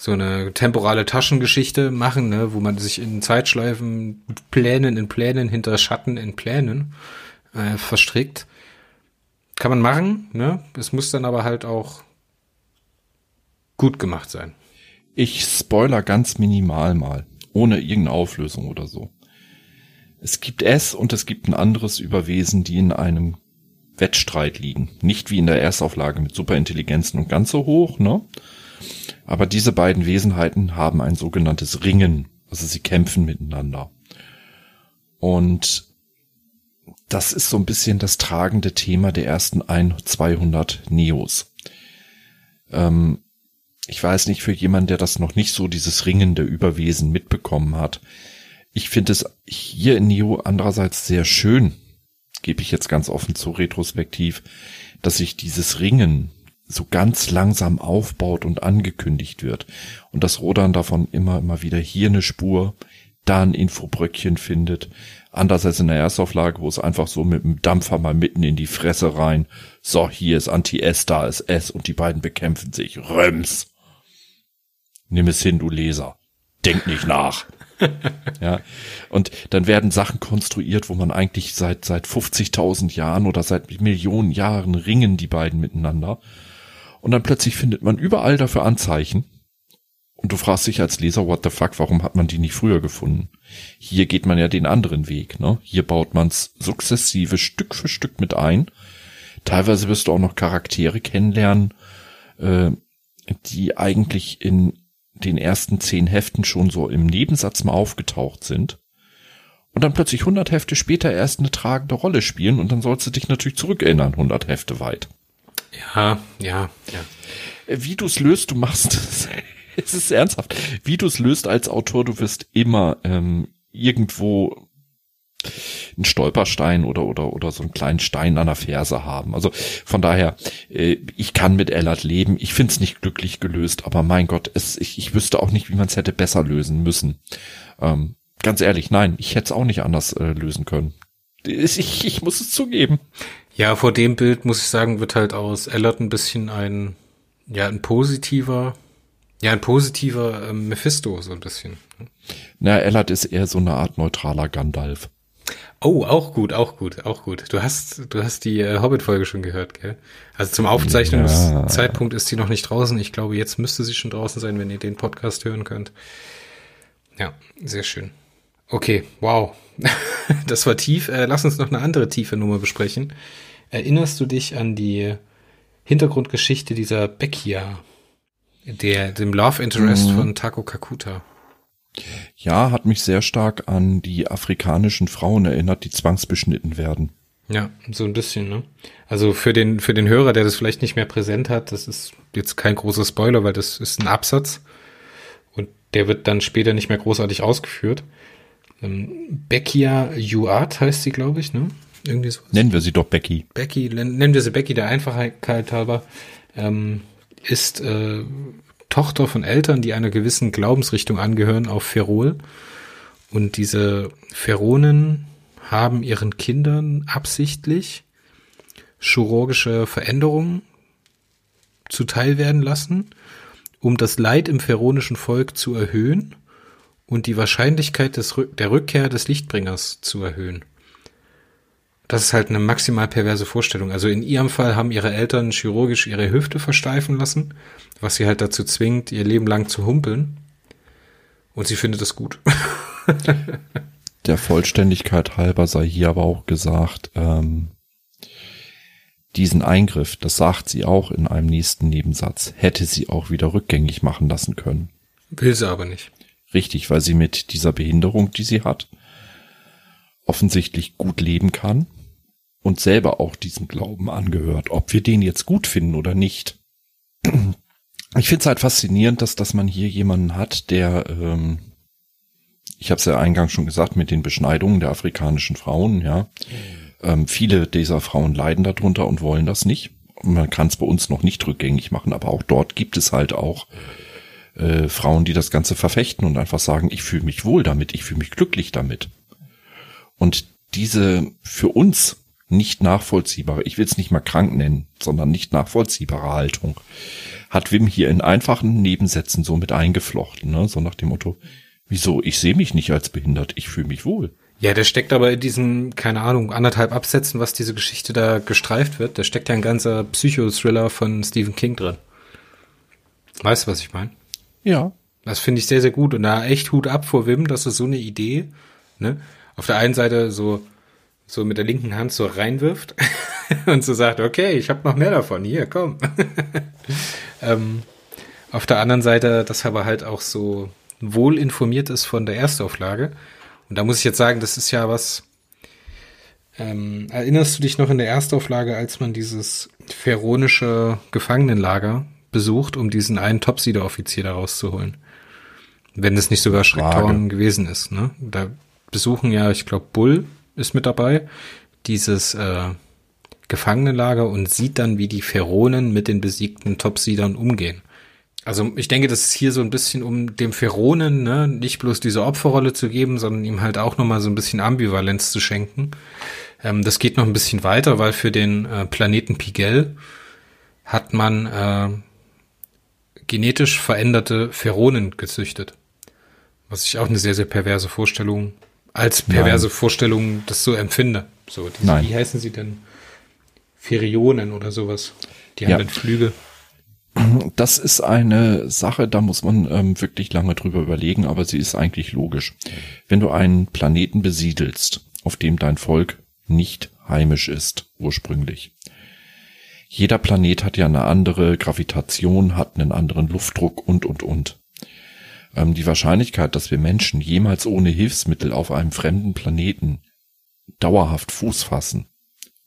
so eine temporale Taschengeschichte machen, ne, wo man sich in Zeitschleifen, Plänen in Plänen, hinter Schatten in Plänen äh, verstrickt. Kann man machen, ne? Es muss dann aber halt auch gut gemacht sein. Ich spoiler ganz minimal mal, ohne irgendeine Auflösung oder so. Es gibt es und es gibt ein anderes Überwesen, die in einem Wettstreit liegen. Nicht wie in der Erstauflage mit Superintelligenzen und ganz so hoch, ne? Aber diese beiden Wesenheiten haben ein sogenanntes Ringen. Also sie kämpfen miteinander. Und das ist so ein bisschen das tragende Thema der ersten 1, 200 Neos. Ähm, ich weiß nicht, für jemanden, der das noch nicht so dieses Ringen der Überwesen mitbekommen hat. Ich finde es hier in Neo andererseits sehr schön, gebe ich jetzt ganz offen zu retrospektiv, dass sich dieses Ringen so ganz langsam aufbaut und angekündigt wird. Und das Rodan davon immer, immer wieder hier eine Spur, da ein Infobröckchen findet. Anders als in der Erstauflage, wo es einfach so mit dem Dampfer mal mitten in die Fresse rein. So, hier ist Anti-S, da ist S und die beiden bekämpfen sich. Röms. Nimm es hin, du Leser. Denk nicht nach. <laughs> ja. Und dann werden Sachen konstruiert, wo man eigentlich seit, seit 50.000 Jahren oder seit Millionen Jahren ringen die beiden miteinander. Und dann plötzlich findet man überall dafür Anzeichen. Und du fragst dich als Leser, what the fuck, warum hat man die nicht früher gefunden? Hier geht man ja den anderen Weg, ne? Hier baut man's sukzessive Stück für Stück mit ein. Teilweise wirst du auch noch Charaktere kennenlernen, äh, die eigentlich in den ersten zehn Heften schon so im Nebensatz mal aufgetaucht sind und dann plötzlich 100 Hefte später erst eine tragende Rolle spielen und dann sollst du dich natürlich zurückerinnern, 100 Hefte weit. Ja, ja, ja. Wie du es löst, du machst es. <laughs> Es ist ernsthaft. Wie du es löst als Autor, du wirst immer ähm, irgendwo einen Stolperstein oder oder oder so einen kleinen Stein an der Ferse haben. Also von daher, äh, ich kann mit Ellard leben. Ich find's nicht glücklich gelöst, aber mein Gott, es, ich, ich wüsste auch nicht, wie man es hätte besser lösen müssen. Ähm, ganz ehrlich, nein, ich hätte es auch nicht anders äh, lösen können. Ich, ich muss es zugeben. Ja, vor dem Bild muss ich sagen, wird halt aus Ellert ein bisschen ein, ja, ein positiver, ja, ein positiver ähm, Mephisto, so ein bisschen. Na, Ellard ist eher so eine Art neutraler Gandalf. Oh, auch gut, auch gut, auch gut. Du hast, du hast die äh, Hobbit-Folge schon gehört, gell? Also zum Aufzeichnungszeitpunkt ist sie noch nicht draußen. Ich glaube, jetzt müsste sie schon draußen sein, wenn ihr den Podcast hören könnt. Ja, sehr schön. Okay, wow. <laughs> das war tief. Äh, lass uns noch eine andere tiefe Nummer besprechen. Erinnerst du dich an die Hintergrundgeschichte dieser Beckia, der, dem Love Interest Mhm. von Tako Kakuta? Ja, hat mich sehr stark an die afrikanischen Frauen erinnert, die zwangsbeschnitten werden. Ja, so ein bisschen, ne? Also für den, für den Hörer, der das vielleicht nicht mehr präsent hat, das ist jetzt kein großer Spoiler, weil das ist ein Absatz und der wird dann später nicht mehr großartig ausgeführt. Ähm, Beckia Yuat heißt sie, glaube ich, ne? Irgendwie so. Nennen wir sie doch Becky. Becky, nennen wir sie Becky der Einfachheit halber, ähm, ist äh, Tochter von Eltern, die einer gewissen Glaubensrichtung angehören, auf Ferol. Und diese Feronen haben ihren Kindern absichtlich chirurgische Veränderungen zuteil werden lassen, um das Leid im feronischen Volk zu erhöhen und die Wahrscheinlichkeit des, der Rückkehr des Lichtbringers zu erhöhen. Das ist halt eine maximal perverse Vorstellung. Also in ihrem Fall haben ihre Eltern chirurgisch ihre Hüfte versteifen lassen, was sie halt dazu zwingt, ihr Leben lang zu humpeln. Und sie findet das gut. <laughs> Der Vollständigkeit halber sei hier aber auch gesagt, ähm, diesen Eingriff, das sagt sie auch in einem nächsten Nebensatz, hätte sie auch wieder rückgängig machen lassen können. Will sie aber nicht. Richtig, weil sie mit dieser Behinderung, die sie hat, offensichtlich gut leben kann und selber auch diesem Glauben angehört. Ob wir den jetzt gut finden oder nicht. Ich finde es halt faszinierend, dass, dass man hier jemanden hat, der, ähm, ich habe es ja eingangs schon gesagt, mit den Beschneidungen der afrikanischen Frauen, ja. Ähm, viele dieser Frauen leiden darunter und wollen das nicht. Man kann es bei uns noch nicht rückgängig machen, aber auch dort gibt es halt auch äh, Frauen, die das Ganze verfechten und einfach sagen, ich fühle mich wohl damit, ich fühle mich glücklich damit. Und diese für uns nicht nachvollziehbare, ich will es nicht mal krank nennen, sondern nicht nachvollziehbare Haltung, hat Wim hier in einfachen Nebensätzen so mit eingeflochten, ne? so nach dem Motto, wieso, ich sehe mich nicht als behindert, ich fühle mich wohl. Ja, der steckt aber in diesen, keine Ahnung, anderthalb Absätzen, was diese Geschichte da gestreift wird. Da steckt ja ein ganzer Psychothriller von Stephen King drin. Weißt du, was ich meine? Ja. Das finde ich sehr, sehr gut. Und da echt Hut ab vor Wim, dass er so eine Idee, ne, auf der einen Seite so, so mit der linken Hand so reinwirft <laughs> und so sagt, okay, ich habe noch mehr davon, hier, komm. <laughs> ähm, auf der anderen Seite, dass er aber halt auch so wohl informiert ist von der Erstauflage. Und da muss ich jetzt sagen, das ist ja was, ähm, erinnerst du dich noch in der Erstauflage, als man dieses feronische Gefangenenlager besucht, um diesen einen Topsieder-Offizier da rauszuholen? Wenn es nicht sogar Schrecktorn gewesen ist, ne? Da besuchen ja, ich glaube, Bull ist mit dabei, dieses äh, Gefangenenlager und sieht dann, wie die Feronen mit den besiegten Topsiedern umgehen. Also ich denke, das ist hier so ein bisschen, um dem Feronen ne, nicht bloß diese Opferrolle zu geben, sondern ihm halt auch nochmal so ein bisschen Ambivalenz zu schenken. Ähm, das geht noch ein bisschen weiter, weil für den äh, Planeten Pigel hat man äh, genetisch veränderte Feronen gezüchtet. Was ich auch eine sehr, sehr perverse Vorstellung, als perverse Nein. Vorstellung das so empfinde. So, diese, Nein. wie heißen sie denn? Ferionen oder sowas. Die haben Ja. dann Flügel. Das ist eine Sache, da muss man ähm, wirklich lange drüber überlegen, aber sie ist eigentlich logisch. Wenn du einen Planeten besiedelst, auf dem dein Volk nicht heimisch ist, ursprünglich. Jeder Planet hat ja eine andere Gravitation, hat einen anderen Luftdruck und, und, und. Ähm, die Wahrscheinlichkeit, dass wir Menschen jemals ohne Hilfsmittel auf einem fremden Planeten dauerhaft Fuß fassen.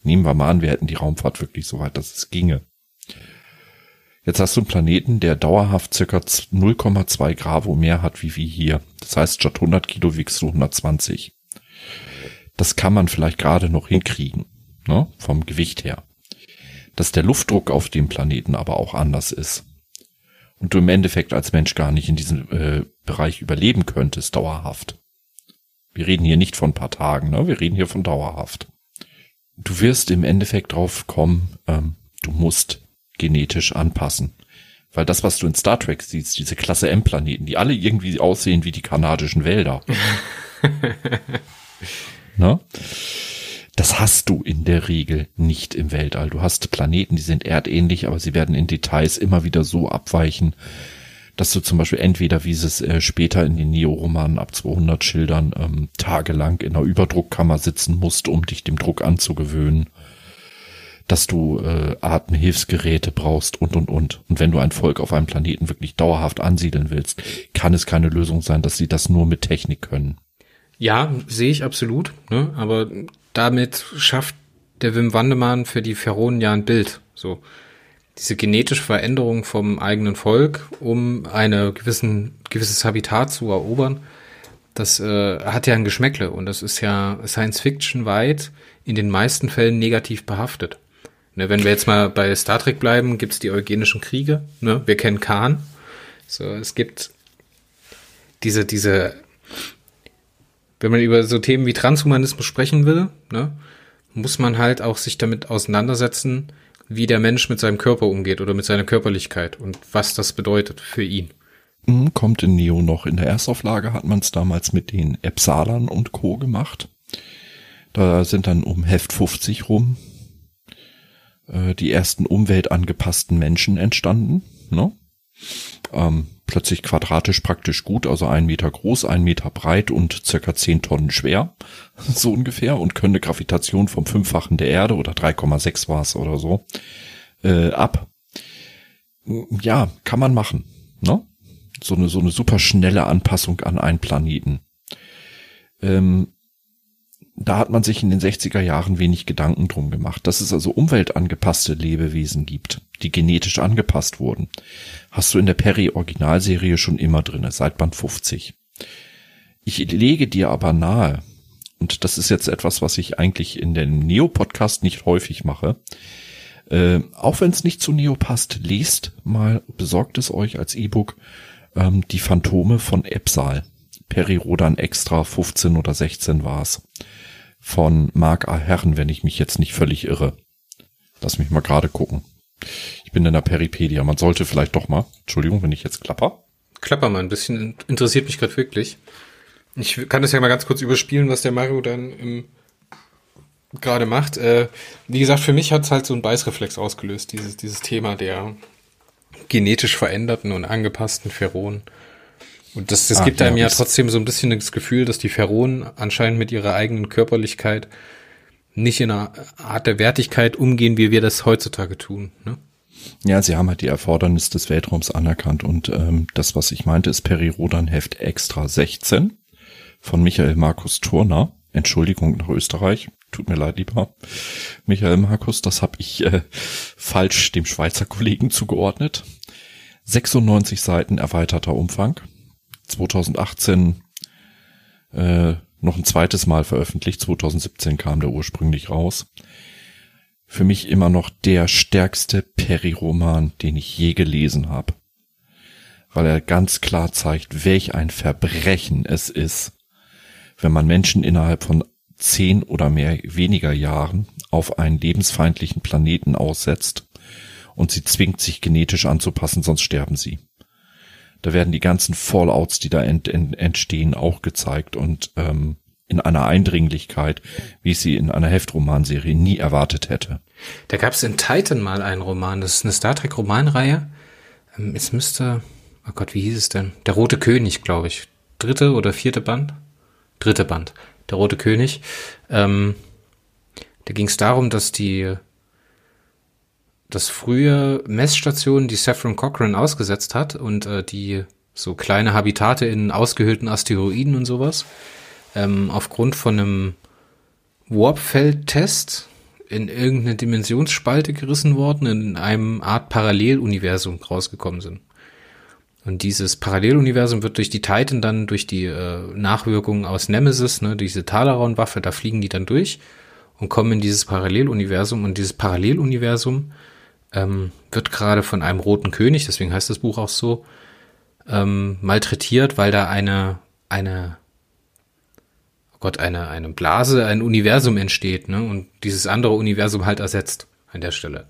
Nehmen wir mal an, wir hätten die Raumfahrt wirklich so weit, dass es ginge. Jetzt hast du einen Planeten, der dauerhaft circa 0,2 Gravo mehr hat wie wir hier. Das heißt, statt 100 Kilo wiegst du 120. Das kann man vielleicht gerade noch hinkriegen, ne, vom Gewicht her. Dass der Luftdruck auf dem Planeten aber auch anders ist. Und du im Endeffekt als Mensch gar nicht in diesem äh, Bereich überleben könntest, dauerhaft. Wir reden hier nicht von ein paar Tagen, ne? wir reden hier von dauerhaft. Du wirst im Endeffekt drauf kommen, ähm, du musst genetisch anpassen. Weil das, was du in Star Trek siehst, diese Klasse M-Planeten, die alle irgendwie aussehen wie die kanadischen Wälder. <laughs> ne? Das hast du in der Regel nicht im Weltall. Du hast Planeten, die sind erdähnlich, aber sie werden in Details immer wieder so abweichen, dass du zum Beispiel entweder, wie es äh, später in den Neo-Romanen ab 200 Schildern, ähm, tagelang in einer Überdruckkammer sitzen musst, um dich dem Druck anzugewöhnen dass du äh, Atemhilfsgeräte brauchst und und und. Und wenn du ein Volk auf einem Planeten wirklich dauerhaft ansiedeln willst, kann es keine Lösung sein, dass sie das nur mit Technik können. Ja, sehe ich absolut. Ne? Aber damit schafft der Wim Wandemann für die Pharaonen ja ein Bild. So diese genetische Veränderung vom eigenen Volk, um gewissen gewisses Habitat zu erobern. Das äh, hat ja ein Geschmäckle und das ist ja Science Fiction weit in den meisten Fällen negativ behaftet. Ne, wenn wir jetzt mal bei Star Trek bleiben, gibt es die eugenischen Kriege. Ne? Wir kennen Khan. So, es gibt diese, diese, wenn man über so Themen wie Transhumanismus sprechen will, ne, muss man halt auch sich damit auseinandersetzen, wie der Mensch mit seinem Körper umgeht oder mit seiner Körperlichkeit und was das bedeutet für ihn. Mhm, kommt in Neo noch. In der Erstauflage hat man es damals mit den Epsalern und Co. gemacht. Da sind dann um Heft 50 rum äh, die ersten umweltangepassten Menschen entstanden. Ne? Ähm, plötzlich quadratisch praktisch gut, also ein Meter groß, ein Meter breit und circa zehn Tonnen schwer, <laughs> so ungefähr, und können Gravitation vom Fünffachen der Erde oder 3,6 war es oder so, äh, ab. Ja, kann man machen. Ne? So eine, so eine super schnelle Anpassung an einen Planeten. Ähm, da hat man sich in den 60er Jahren wenig Gedanken drum gemacht, dass es also umweltangepasste Lebewesen gibt, die genetisch angepasst wurden. Hast du in der Perry-Originalserie schon immer drinne, seit Band 50. Ich lege dir aber nahe, und das ist jetzt etwas, was ich eigentlich in dem Neo-Podcast nicht häufig mache, äh, auch wenn es nicht zu Neo passt, lest mal, besorgt es euch als E-Book, ähm, die Phantome von Epsal. Peri Rodan Extra 15 oder 16 war's von Mark A. Herren, wenn ich mich jetzt nicht völlig irre. Lass mich mal gerade gucken. Ich bin in der Peripedia. Man sollte vielleicht doch mal. Entschuldigung, wenn ich jetzt klapper. Klapper mal ein bisschen. Interessiert mich gerade wirklich. Ich kann das ja mal ganz kurz überspielen, was der Mario dann im gerade macht. Äh, wie gesagt, für mich hat es halt so einen Beißreflex ausgelöst, dieses, dieses Thema der genetisch veränderten und angepassten Pheronen. Und das, das ah, gibt einem ja, ja trotzdem so ein bisschen das Gefühl, dass die Pharaonen anscheinend mit ihrer eigenen Körperlichkeit nicht in einer Art der Wertigkeit umgehen, wie wir das heutzutage tun. Ne? Ja, sie haben halt die Erfordernis des Weltraums anerkannt und ähm, das, was ich meinte, ist Peri-Rodan Heft Extra 16 von Michael Markus Turner. Entschuldigung nach Österreich, tut mir leid, lieber Michael Markus, das habe ich äh, falsch dem Schweizer Kollegen zugeordnet. 96 Seiten erweiterter Umfang. 2018 äh, noch ein zweites Mal veröffentlicht. 2017 kam der ursprünglich raus. Für mich immer noch der stärkste Peri-Roman, den ich je gelesen habe. Weil er ganz klar zeigt, welch ein Verbrechen es ist, wenn man Menschen innerhalb von zehn oder mehr weniger Jahren auf einen lebensfeindlichen Planeten aussetzt und sie zwingt, sich genetisch anzupassen, sonst sterben sie. Da werden die ganzen Fallouts, die da ent, ent, entstehen, auch gezeigt und ähm, in einer Eindringlichkeit, wie ich sie in einer Heftromanserie nie erwartet hätte. Da gab es in Titan mal einen Roman, das ist eine Star Trek Romanreihe. Ähm, es müsste, oh Gott, wie hieß es denn? Der Rote König, glaube ich. Dritte oder vierte Band? Dritte Band. Der Rote König. Ähm, da ging es darum, dass die dass frühe Messstationen, die Saffron Cochran ausgesetzt hat und äh, die so kleine Habitate in ausgehöhlten Asteroiden und sowas. Ähm, aufgrund von einem Warpfeld-Test in irgendeine Dimensionsspalte gerissen worden, in einem Art Paralleluniversum rausgekommen sind. Und dieses Paralleluniversum wird durch die Titan dann durch die äh, Nachwirkungen aus Nemesis, ne, diese Talaron-Waffe, da fliegen die dann durch und kommen in dieses Paralleluniversum. Und dieses Paralleluniversum ähm, wird gerade von einem roten König, deswegen heißt das Buch auch so, ähm, malträtiert, weil da eine, eine, oh Gott, eine, eine Blase, ein Universum entsteht, ne? Und dieses andere Universum halt ersetzt an der Stelle.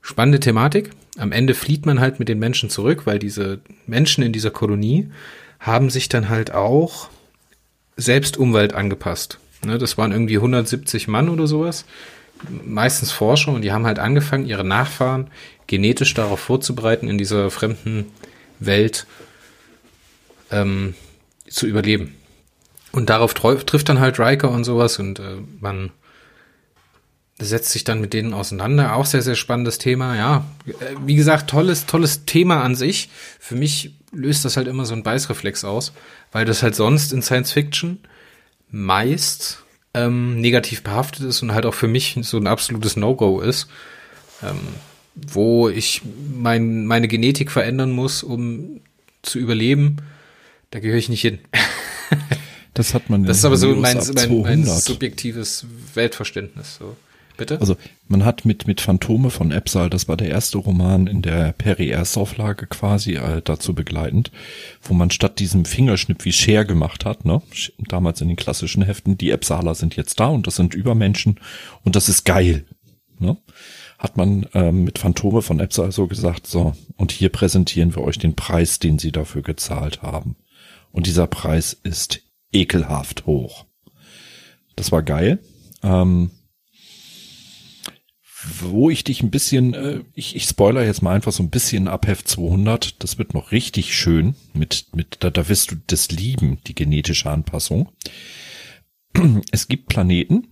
Spannende Thematik. Am Ende flieht man halt mit den Menschen zurück, weil diese Menschen in dieser Kolonie haben sich dann halt auch selbst Umwelt angepasst. Ne, das waren irgendwie 170 Mann oder sowas, meistens Forscher, und die haben halt angefangen, ihre Nachfahren genetisch darauf vorzubereiten, in dieser fremden Welt ähm, zu überleben. Und darauf trifft dann halt Riker und sowas und äh, man setzt sich dann mit denen auseinander. Auch sehr, sehr spannendes Thema. Ja, äh, wie gesagt, tolles, tolles Thema an sich. Für mich löst das halt immer so ein Beißreflex aus, weil das halt sonst in Science Fiction meist ähm, negativ behaftet ist und halt auch für mich so ein absolutes No-Go ist. Ähm, wo ich mein, meine Genetik verändern muss, um zu überleben, da gehöre ich nicht hin. Das hat man. Das ist aber so mein, mein, mein subjektives Weltverständnis. So. Bitte? Also man hat mit mit Phantome von Epsal, das war der erste Roman in der Peri-Erstauflage quasi äh, dazu begleitend, wo man statt diesem Fingerschnipp wie Cher gemacht hat, ne, damals in den klassischen Heften, die Epsaler sind jetzt da und das sind Übermenschen und das ist geil, ne, hat man ähm, mit Phantome von Epsal so gesagt, so und hier präsentieren wir euch den Preis, den sie dafür gezahlt haben und dieser Preis ist ekelhaft hoch. Das war geil. Ähm, wo ich dich ein bisschen, äh, ich, ich spoiler jetzt mal einfach so ein bisschen ab Heft 200. Das wird noch richtig schön. Mit, mit, da, da wirst du das lieben, die genetische Anpassung. <clears throat> Es gibt Planeten,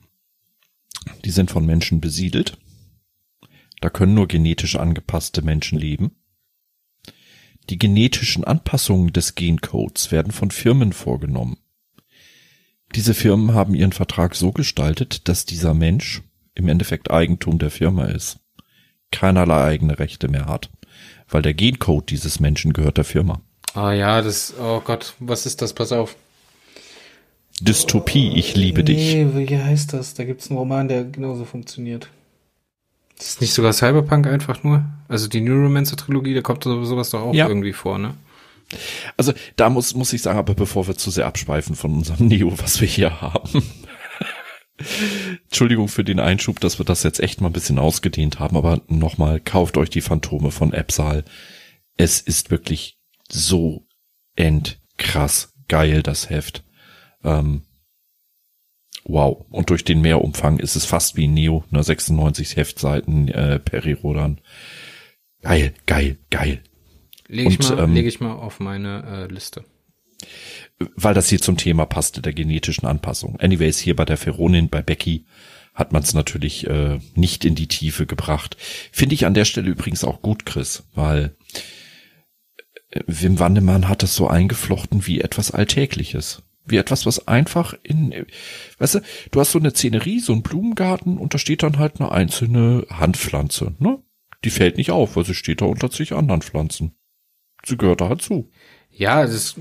die sind von Menschen besiedelt. Da können nur genetisch angepasste Menschen leben. Die genetischen Anpassungen des Gencodes werden von Firmen vorgenommen. Diese Firmen haben ihren Vertrag so gestaltet, dass dieser Mensch im Endeffekt Eigentum der Firma ist, keinerlei eigene Rechte mehr hat, weil der Gencode dieses Menschen gehört der Firma. Ah ja, das, oh Gott, was ist das? Pass auf. Dystopie, ich liebe nee, dich. Wie heißt das? Da gibt's einen Roman, der genauso funktioniert. Das ist nicht sogar Cyberpunk einfach nur? Also die Neuromancer-Trilogie, da kommt sowas doch auch ja. irgendwie vor, ne? Also da muss, muss ich sagen, aber bevor wir zu sehr abschweifen von unserem <laughs> Neo, was wir hier haben, Entschuldigung für den Einschub, dass wir das jetzt echt mal ein bisschen ausgedehnt haben, aber nochmal, kauft euch die Phantome von Epsal. Es ist wirklich so endkrass geil, das Heft. Ähm, wow. Und durch den Mehrumfang ist es fast wie Neo, ne, 96 Heftseiten, äh, Perirodan. Geil, geil, geil. Lege ich, mal, ähm, leg ich mal auf meine äh, Liste weil das hier zum Thema passte, der genetischen Anpassung. Anyways, hier bei der Feronin, bei Becky, hat man es natürlich äh, nicht in die Tiefe gebracht. Finde ich an der Stelle übrigens auch gut, Chris, weil äh, Wim Wandemann hat es so eingeflochten wie etwas Alltägliches. Wie etwas, was einfach in, weißt du, du hast so eine Szenerie, so einen Blumengarten und da steht dann halt eine einzelne Handpflanze, ne? Die fällt nicht auf, weil sie steht da unter zig anderen Pflanzen. Sie gehört da halt zu. Ja, das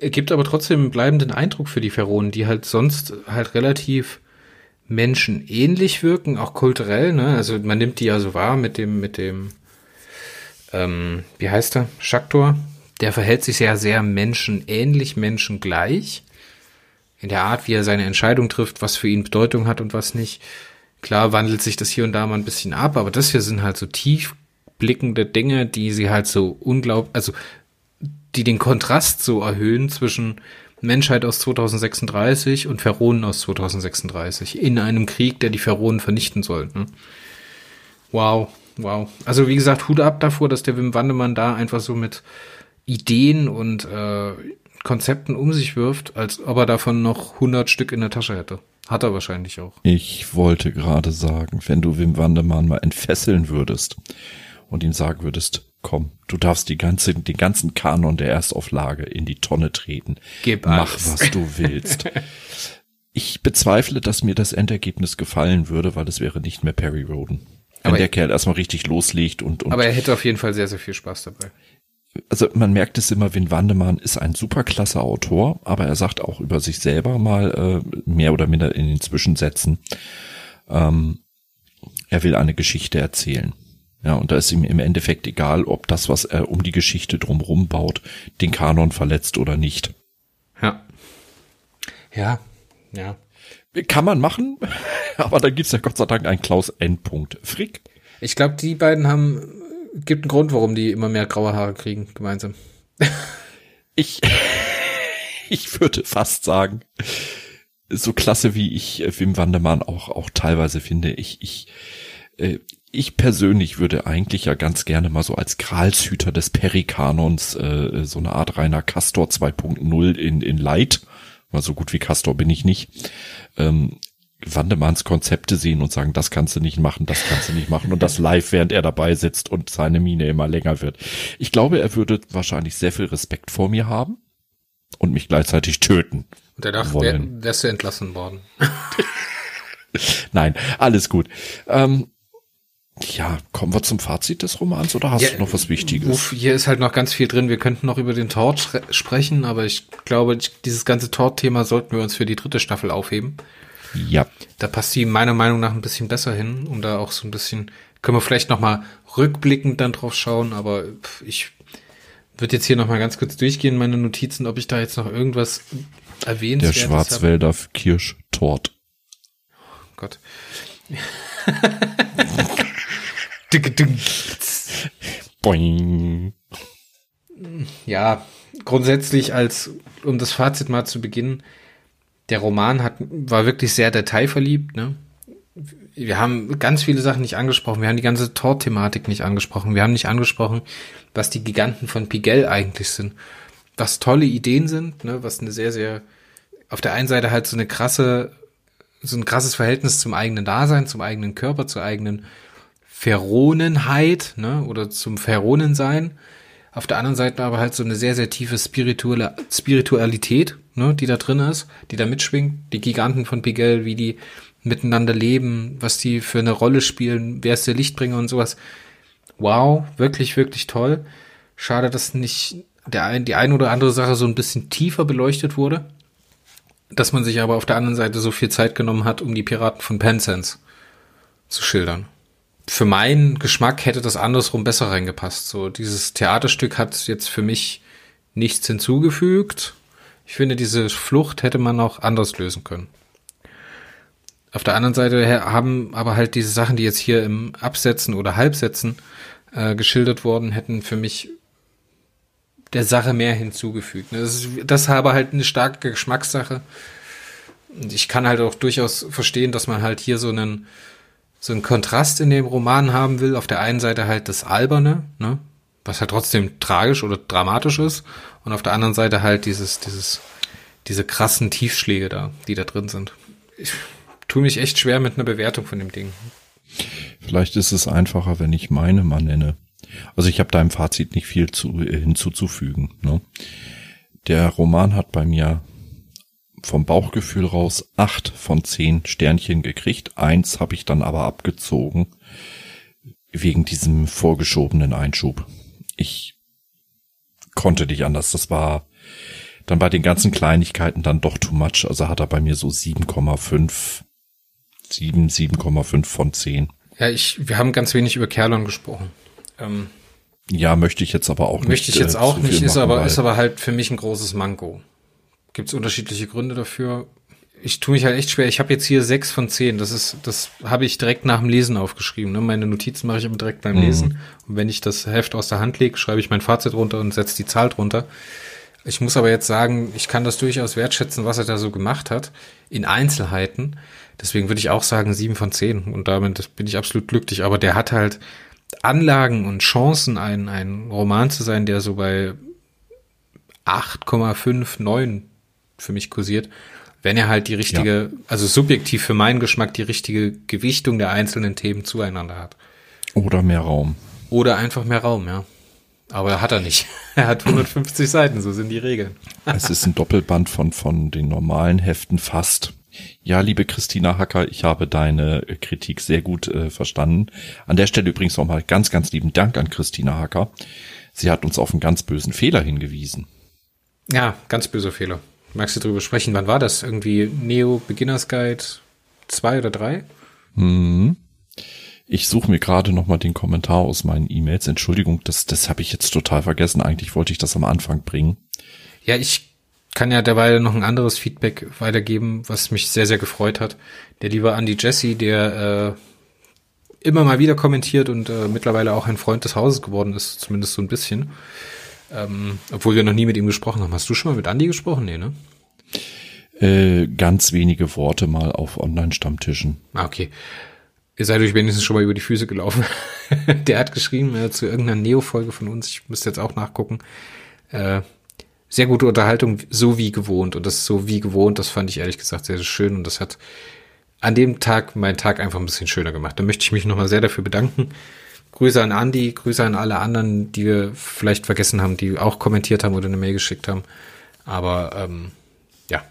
gibt aber trotzdem einen bleibenden Eindruck für die Pharaonen, die halt sonst halt relativ menschenähnlich wirken, auch kulturell, ne? Also man nimmt die ja so wahr mit dem, mit dem, ähm, wie heißt er? Schaktor. Der verhält sich ja sehr menschenähnlich, menschengleich. In der Art, wie er seine Entscheidung trifft, was für ihn Bedeutung hat und was nicht. Klar wandelt sich das hier und da mal ein bisschen ab, aber das hier sind halt so tiefblickende Dinge, die sie halt so unglaublich, also die den Kontrast so erhöhen zwischen Menschheit aus 2036 und Pharaonen aus 2036 in einem Krieg, der die Pharaonen vernichten soll. Ne? Wow, wow. Also wie gesagt, Hut ab davor, dass der Wim Wandemann da einfach so mit Ideen und äh, Konzepten um sich wirft, als ob er davon noch 100 Stück in der Tasche hätte. Hat er wahrscheinlich auch. Ich wollte gerade sagen, wenn du Wim Wandemann mal entfesseln würdest und ihm sagen würdest, komm, du darfst die ganze, den ganzen Kanon der Erstauflage in die Tonne treten. Gib Mach, alles. was du willst. <laughs> ich bezweifle, dass mir das Endergebnis gefallen würde, weil es wäre nicht mehr Perry Roden. Wenn Aber- der Kerl erstmal richtig loslegt und, und Aber er hätte auf jeden Fall sehr, sehr viel Spaß dabei. also man merkt es immer, Win Wandemann ist ein superklasse Autor, aber er sagt auch über sich selber mal äh, mehr oder minder in den Zwischensätzen, ähm, er will eine Geschichte erzählen. Ja, und da ist ihm im Endeffekt egal, ob das, was er um die Geschichte drumherum baut, den Kanon verletzt oder nicht. Ja. Ja. Ja. Kann man machen, <laughs> aber da gibt's ja Gott sei Dank einen Klaus Endpunkt. Frick, Ich glaube, die beiden haben, gibt einen Grund, warum die immer mehr graue Haare kriegen, gemeinsam. ich, <laughs> ich würde fast sagen, so klasse wie ich äh, Wim Wandermann auch, auch teilweise finde, ich, ich, äh, ich persönlich würde eigentlich ja ganz gerne mal so als Gralshüter des Perikanons äh, so eine Art reiner Castor 2.0 in, in Light, weil so gut wie Castor bin ich nicht, ähm, Wandemanns Konzepte sehen und sagen, das kannst du nicht machen, das kannst du nicht machen und das <laughs> live, während er dabei sitzt und seine Miene immer länger wird. Ich glaube, er würde wahrscheinlich sehr viel Respekt vor mir haben und mich gleichzeitig töten. Und danach wär, wärst du entlassen worden. <laughs> Nein, alles gut. Ähm, ja, kommen wir zum Fazit des Romans oder hast Ja, du noch was Wichtiges? Uff, hier ist halt noch ganz viel drin. Wir könnten noch über den Tort sprechen, aber ich glaube, dieses ganze Tort-Thema sollten wir uns für die dritte Staffel aufheben. Ja, Da passt die meiner Meinung nach ein bisschen besser hin, um da auch so ein bisschen, können wir vielleicht noch mal rückblickend dann drauf schauen, aber ich würde jetzt hier noch mal ganz kurz durchgehen, meine Notizen, ob ich da jetzt noch irgendwas erwähnt der Schwarzwälder Kirsch-Tort. Gott. Boing. Ja, grundsätzlich als, um das Fazit mal zu beginnen, der Roman hat, war wirklich sehr detailverliebt, ne? Wir haben ganz viele Sachen nicht angesprochen. Wir haben die ganze Tor-Thematik nicht angesprochen. Wir haben nicht angesprochen, was die Giganten von Pigel eigentlich sind. Was tolle Ideen sind, ne? Was eine sehr, sehr, auf der einen Seite halt so eine krasse, so ein krasses Verhältnis zum eigenen Dasein, zum eigenen Körper, zur eigenen Pheronenheit, ne? Oder zum Pheronensein. Auf der anderen Seite aber halt so eine sehr, sehr tiefe spirituelle Spiritualität, ne, die da drin ist, die da mitschwingt. Die Giganten von Pigel, wie die miteinander leben, was die für eine Rolle spielen, wer ist der Lichtbringer und sowas. Wow, wirklich, wirklich toll. Schade, dass nicht der ein, die ein oder andere Sache so ein bisschen tiefer beleuchtet wurde. Dass man sich aber auf der anderen Seite so viel Zeit genommen hat, um die Piraten von Penzance zu schildern für meinen Geschmack hätte das andersrum besser reingepasst. So, dieses Theaterstück hat jetzt für mich nichts hinzugefügt. Ich finde, diese Flucht hätte man auch anders lösen können. Auf der anderen Seite haben aber halt diese Sachen, die jetzt hier im Absetzen oder Halbsetzen äh, geschildert wurden, hätten für mich der Sache mehr hinzugefügt. Das ist, das habe halt eine starke Geschmackssache. Und ich kann halt auch durchaus verstehen, dass man halt hier so einen so einen Kontrast in dem Roman haben will. Auf der einen Seite halt das Alberne, ne? was halt trotzdem tragisch oder dramatisch ist. Und auf der anderen Seite halt dieses, dieses, diese krassen Tiefschläge da, die da drin sind. Ich tue mich echt schwer mit einer Bewertung von dem Ding. Vielleicht ist es einfacher, wenn ich meine mal nenne. Also ich habe da im Fazit nicht viel zu, äh, hinzuzufügen. Ne? Der Roman hat bei mir vom Bauchgefühl raus acht von zehn Sternchen gekriegt. Eins habe ich dann aber abgezogen wegen diesem vorgeschobenen Einschub. Ich konnte nicht anders. Das war dann bei den ganzen Kleinigkeiten dann doch too much. Also hat er bei mir so 7,5, 7, 7,5 von 10. Ja, ich, wir haben ganz wenig über Kerlon gesprochen. Ähm, Ja, möchte ich jetzt aber auch nicht. möchte ich jetzt äh, auch nicht, ist aber, ist aber halt für mich ein großes Manko. Gibt es unterschiedliche Gründe dafür? Ich tue mich halt echt schwer. Ich habe jetzt hier sechs von zehn. Das ist, das habe ich direkt nach dem Lesen aufgeschrieben. Ne? Meine Notizen mache ich immer direkt beim Lesen. Und wenn ich das Heft aus der Hand lege, schreibe ich mein Fazit runter und setze die Zahl drunter. Ich muss aber jetzt sagen, ich kann das durchaus wertschätzen, was er da so gemacht hat, in Einzelheiten. Deswegen würde ich auch sagen sieben von zehn. Und damit bin ich absolut glücklich. Aber der hat halt Anlagen und Chancen, ein, ein Roman zu sein, der so bei 8,5, 9 für mich kursiert, wenn er halt die richtige, also subjektiv für meinen Geschmack die richtige Gewichtung der einzelnen Themen zueinander hat. Oder mehr Raum. Oder einfach mehr Raum, ja. Aber hat er nicht. <laughs> Er hat 150 Seiten, so sind die Regeln. Es ist ein Doppelband von, von den normalen Heften fast. Ja, liebe Christina Hacker, ich habe deine Kritik sehr gut äh, verstanden. An der Stelle übrigens nochmal ganz, ganz lieben Dank an Christina Hacker. Sie hat uns auf einen ganz bösen Fehler hingewiesen. Ja, ganz böser Fehler. Magst du darüber sprechen? Wann war das? Irgendwie Neo Beginners Guide 2 oder 3? Mhm. Ich suche mir gerade noch mal den Kommentar aus meinen E-Mails. Entschuldigung, das, das habe ich jetzt total vergessen. Eigentlich wollte ich das am Anfang bringen. Ja, ich kann ja derweil noch ein anderes Feedback weitergeben, was mich sehr, sehr gefreut hat. Der liebe Andy Jesse, der äh, immer mal wieder kommentiert und äh, mittlerweile auch ein Freund des Hauses geworden ist, zumindest so ein bisschen. Ähm, obwohl wir noch nie mit ihm gesprochen haben. Hast du schon mal mit Andy gesprochen? Nee, ne? Äh, ganz wenige Worte mal auf Online-Stammtischen. Ah, okay. Ihr seid euch wenigstens schon mal über die Füße gelaufen. <laughs> Der hat geschrieben äh, zu irgendeiner Neo-Folge von uns, ich müsste jetzt auch nachgucken. Äh, sehr gute Unterhaltung, so wie gewohnt. Und das ist so wie gewohnt, das fand ich ehrlich gesagt sehr, sehr schön. Und das hat an dem Tag meinen Tag einfach ein bisschen schöner gemacht. Da möchte ich mich nochmal sehr dafür bedanken. Grüße an Andi, Grüße an alle anderen, die wir vielleicht vergessen haben, die auch kommentiert haben oder eine Mail geschickt haben. Aber ähm, ja.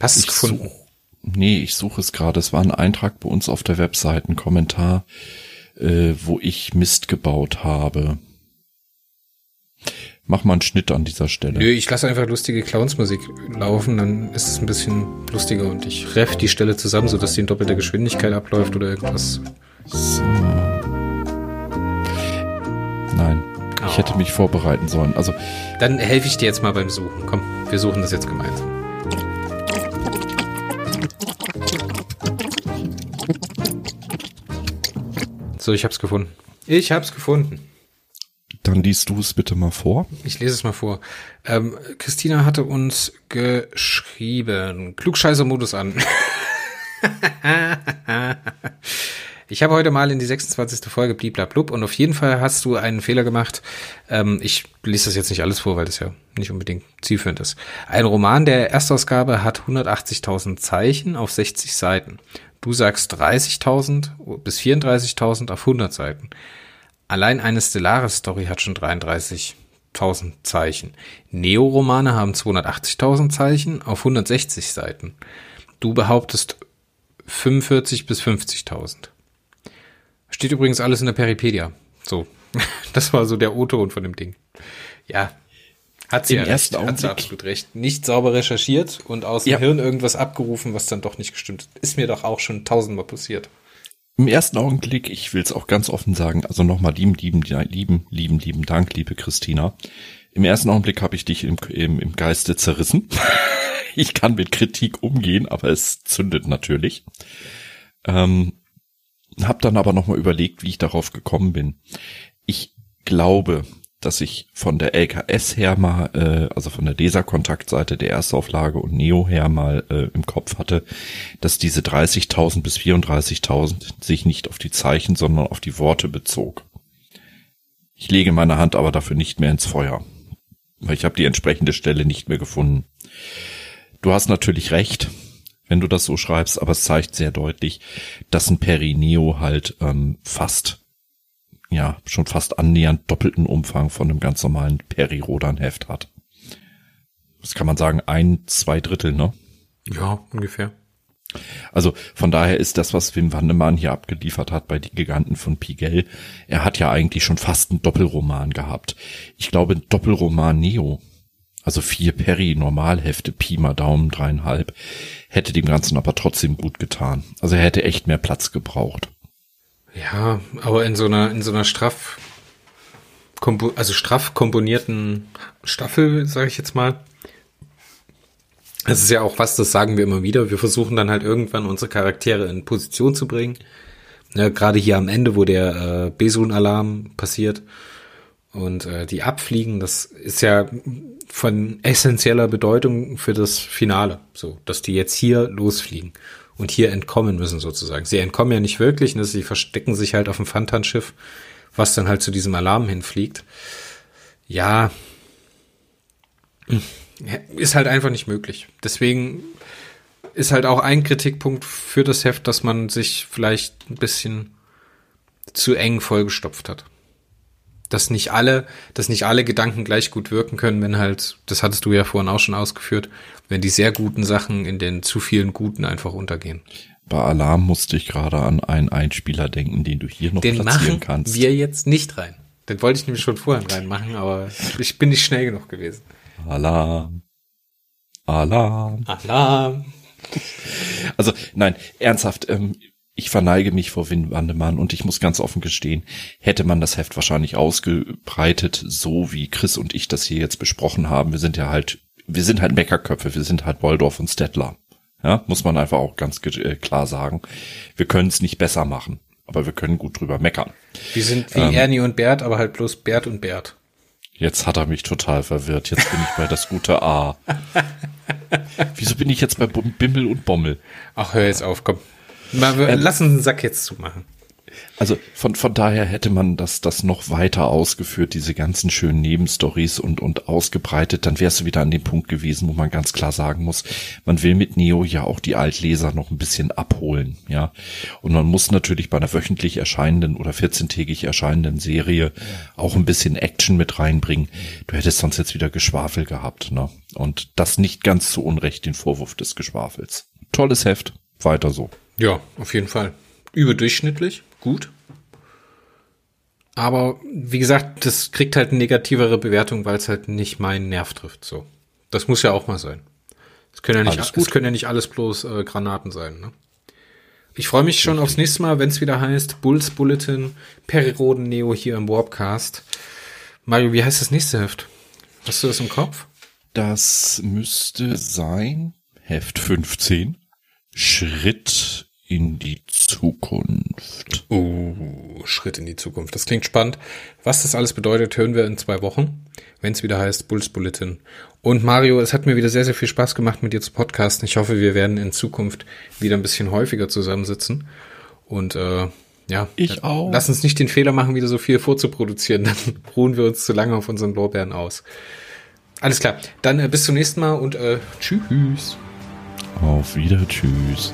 Hast du es gefunden? Such, nee, ich suche es gerade. Es war ein Eintrag bei uns auf der Webseite, ein Kommentar, äh, wo ich Mist gebaut habe. Mach mal einen Schnitt an dieser Stelle. Nö, ich lasse einfach lustige Clownsmusik laufen, dann ist es ein bisschen lustiger und ich reff die Stelle zusammen, sodass die in doppelter Geschwindigkeit abläuft oder irgendwas. So. Nein, ich Oh. hätte mich vorbereiten sollen. Also Dann helfe ich dir jetzt mal beim Suchen. Komm, wir suchen das jetzt gemeinsam. So, ich hab's gefunden. Ich hab's gefunden. Dann liest du es bitte mal vor. Ich lese es mal vor. Ähm, Christina hatte uns geschrieben. Klugscheißer-Modus an. <laughs> ich habe heute mal in die 26. Folge bliblablub und auf jeden Fall hast du einen Fehler gemacht. Ähm, ich lese das jetzt nicht alles vor, weil das ja nicht unbedingt zielführend ist. Ein Roman der Erstausgabe hat 180.000 Zeichen auf 60 Seiten. Du sagst 30.000 bis 34.000 auf 100 Seiten. Allein eine Stellaris-Story hat schon 33.000 Zeichen. Neo-Romane haben 280.000 Zeichen auf 160 Seiten. Du behauptest 45 bis 50.000. Steht übrigens alles in der Peripedia. So, <laughs> das war so der O-Ton von dem Ding. Ja, hat sie Im ja ersten recht, hat sie absolut recht. Nicht sauber recherchiert und aus dem Ja. Hirn irgendwas abgerufen, was dann doch nicht gestimmt hat. Ist mir doch auch schon tausendmal passiert. Im ersten Augenblick, ich will es auch ganz offen sagen, also nochmal lieben, lieben, lieben, lieben, lieben Dank, liebe Christina. Im ersten Augenblick habe ich dich im, im, im Geiste zerrissen. <laughs> ich kann mit Kritik umgehen, aber es zündet natürlich. Ähm, hab dann aber nochmal überlegt, wie ich darauf gekommen bin. Ich glaube, dass ich von der LKS her mal, äh, also von der DESA-Kontaktseite der Erstauflage und Neo her mal äh, im Kopf hatte, dass diese 30.000 bis 34.000 sich nicht auf die Zeichen, sondern auf die Worte bezog. Ich lege meine Hand aber dafür nicht mehr ins Feuer, weil ich habe die entsprechende Stelle nicht mehr gefunden. Du hast natürlich recht, wenn du das so schreibst, aber es zeigt sehr deutlich, dass ein Perineo halt ähm, fast ja, schon fast annähernd doppelten Umfang von einem ganz normalen Peri-Rodan-Heft hat. Das kann man sagen, ein, zwei Drittel, ne? Ja, ungefähr. Also von daher ist das, was Wim Wandemann hier abgeliefert hat bei Die Giganten von Pigel, er hat ja eigentlich schon fast einen Doppelroman gehabt. Ich glaube, ein Doppelroman Neo, also vier Peri-Normalhefte, Pi mal Daumen, dreieinhalb, hätte dem Ganzen aber trotzdem gut getan. Also er hätte echt mehr Platz gebraucht. Ja, aber in so einer, in so einer straff, also straff komponierten Staffel, sage ich jetzt mal. Das ist ja auch was, das sagen wir immer wieder. Wir versuchen dann halt irgendwann unsere Charaktere in Position zu bringen. Ja, Gerade hier am Ende, wo der äh, Besun-Alarm passiert und äh, die abfliegen, das ist ja von essentieller Bedeutung für das Finale. So, dass die jetzt hier losfliegen und hier entkommen müssen sozusagen. Sie entkommen ja nicht wirklich, ne? sie verstecken sich halt auf dem Fantan-Schiff, was dann halt zu diesem Alarm hinfliegt. Ja, ist halt einfach nicht möglich. Deswegen ist halt auch ein Kritikpunkt für das Heft, dass man sich vielleicht ein bisschen zu eng vollgestopft hat. Dass nicht alle, dass nicht alle Gedanken gleich gut wirken können, wenn halt, das hattest du ja vorhin auch schon ausgeführt, wenn die sehr guten Sachen in den zu vielen guten einfach untergehen. Bei Alarm musste ich gerade an einen Einspieler denken, den du hier noch Den platzieren machen kannst. wir jetzt nicht rein. Den wollte ich nämlich schon vorhin reinmachen, aber ich bin nicht schnell genug gewesen. Alarm. Alarm. Alarm. Also nein, ernsthaft, ähm, ich verneige mich vor Win Wandemann und ich muss ganz offen gestehen, hätte man das Heft wahrscheinlich ausgebreitet, so wie Chris und ich das hier jetzt besprochen haben. Wir sind ja halt, wir sind halt Meckerköpfe, wir sind halt Waldorf und Stettler. Ja, muss man einfach auch ganz äh, klar sagen. Wir können es nicht besser machen, aber wir können gut drüber meckern. Wir sind wie Ähm. Ernie und Bert, aber halt bloß Bert und Bert. Jetzt hat er mich total verwirrt. Jetzt bin ich bei das gute A. <laughs> Wieso bin ich jetzt bei Bimmel und Bommel? Ach, hör jetzt auf, komm. Mal, wir, lass uns den Sack jetzt zumachen. Also von, von daher hätte man das, das noch weiter ausgeführt, diese ganzen schönen Nebenstories und, und ausgebreitet, dann wärst du wieder an dem Punkt gewesen, wo man ganz klar sagen muss, man will mit Neo ja auch die Altleser noch ein bisschen abholen, ja. Und man muss natürlich bei einer wöchentlich erscheinenden oder 14-tägig erscheinenden Serie auch ein bisschen Action mit reinbringen. Du hättest sonst jetzt wieder Geschwafel gehabt, ne? Und das nicht ganz zu Unrecht den Vorwurf des Geschwafels. Tolles Heft, weiter so. Ja, auf jeden Fall. Überdurchschnittlich, gut. Aber wie gesagt, das kriegt halt eine negativere Bewertung, weil es halt nicht meinen Nerv trifft. So, das muss ja auch mal sein. Es können ja nicht, Alles gut. es können ja nicht alles bloß äh, Granaten sein. Ne? Ich freue mich schon aufs nächste Mal, wenn es wieder heißt Bulls Bulletin, Periroden Neo hier im Warpcast. Mario, wie heißt das nächste Heft? Hast du das im Kopf? Das müsste sein Heft 15. Schritt in die Zukunft. Oh, Schritt in die Zukunft. Das klingt spannend. Was das alles bedeutet, hören wir in zwei Wochen, wenn es wieder heißt Bulls Bulletin. Und Mario, es hat mir wieder sehr, sehr viel Spaß gemacht, mit dir zu podcasten. Ich hoffe, wir werden in Zukunft wieder ein bisschen häufiger zusammensitzen. Und äh, ja, Ich auch. lass uns nicht den Fehler machen, wieder so viel vorzuproduzieren. Dann <laughs> ruhen wir uns zu lange auf unseren Lorbeeren aus. Alles klar. Dann äh, bis zum nächsten Mal und äh, tschüss. Auf wieder, tschüss.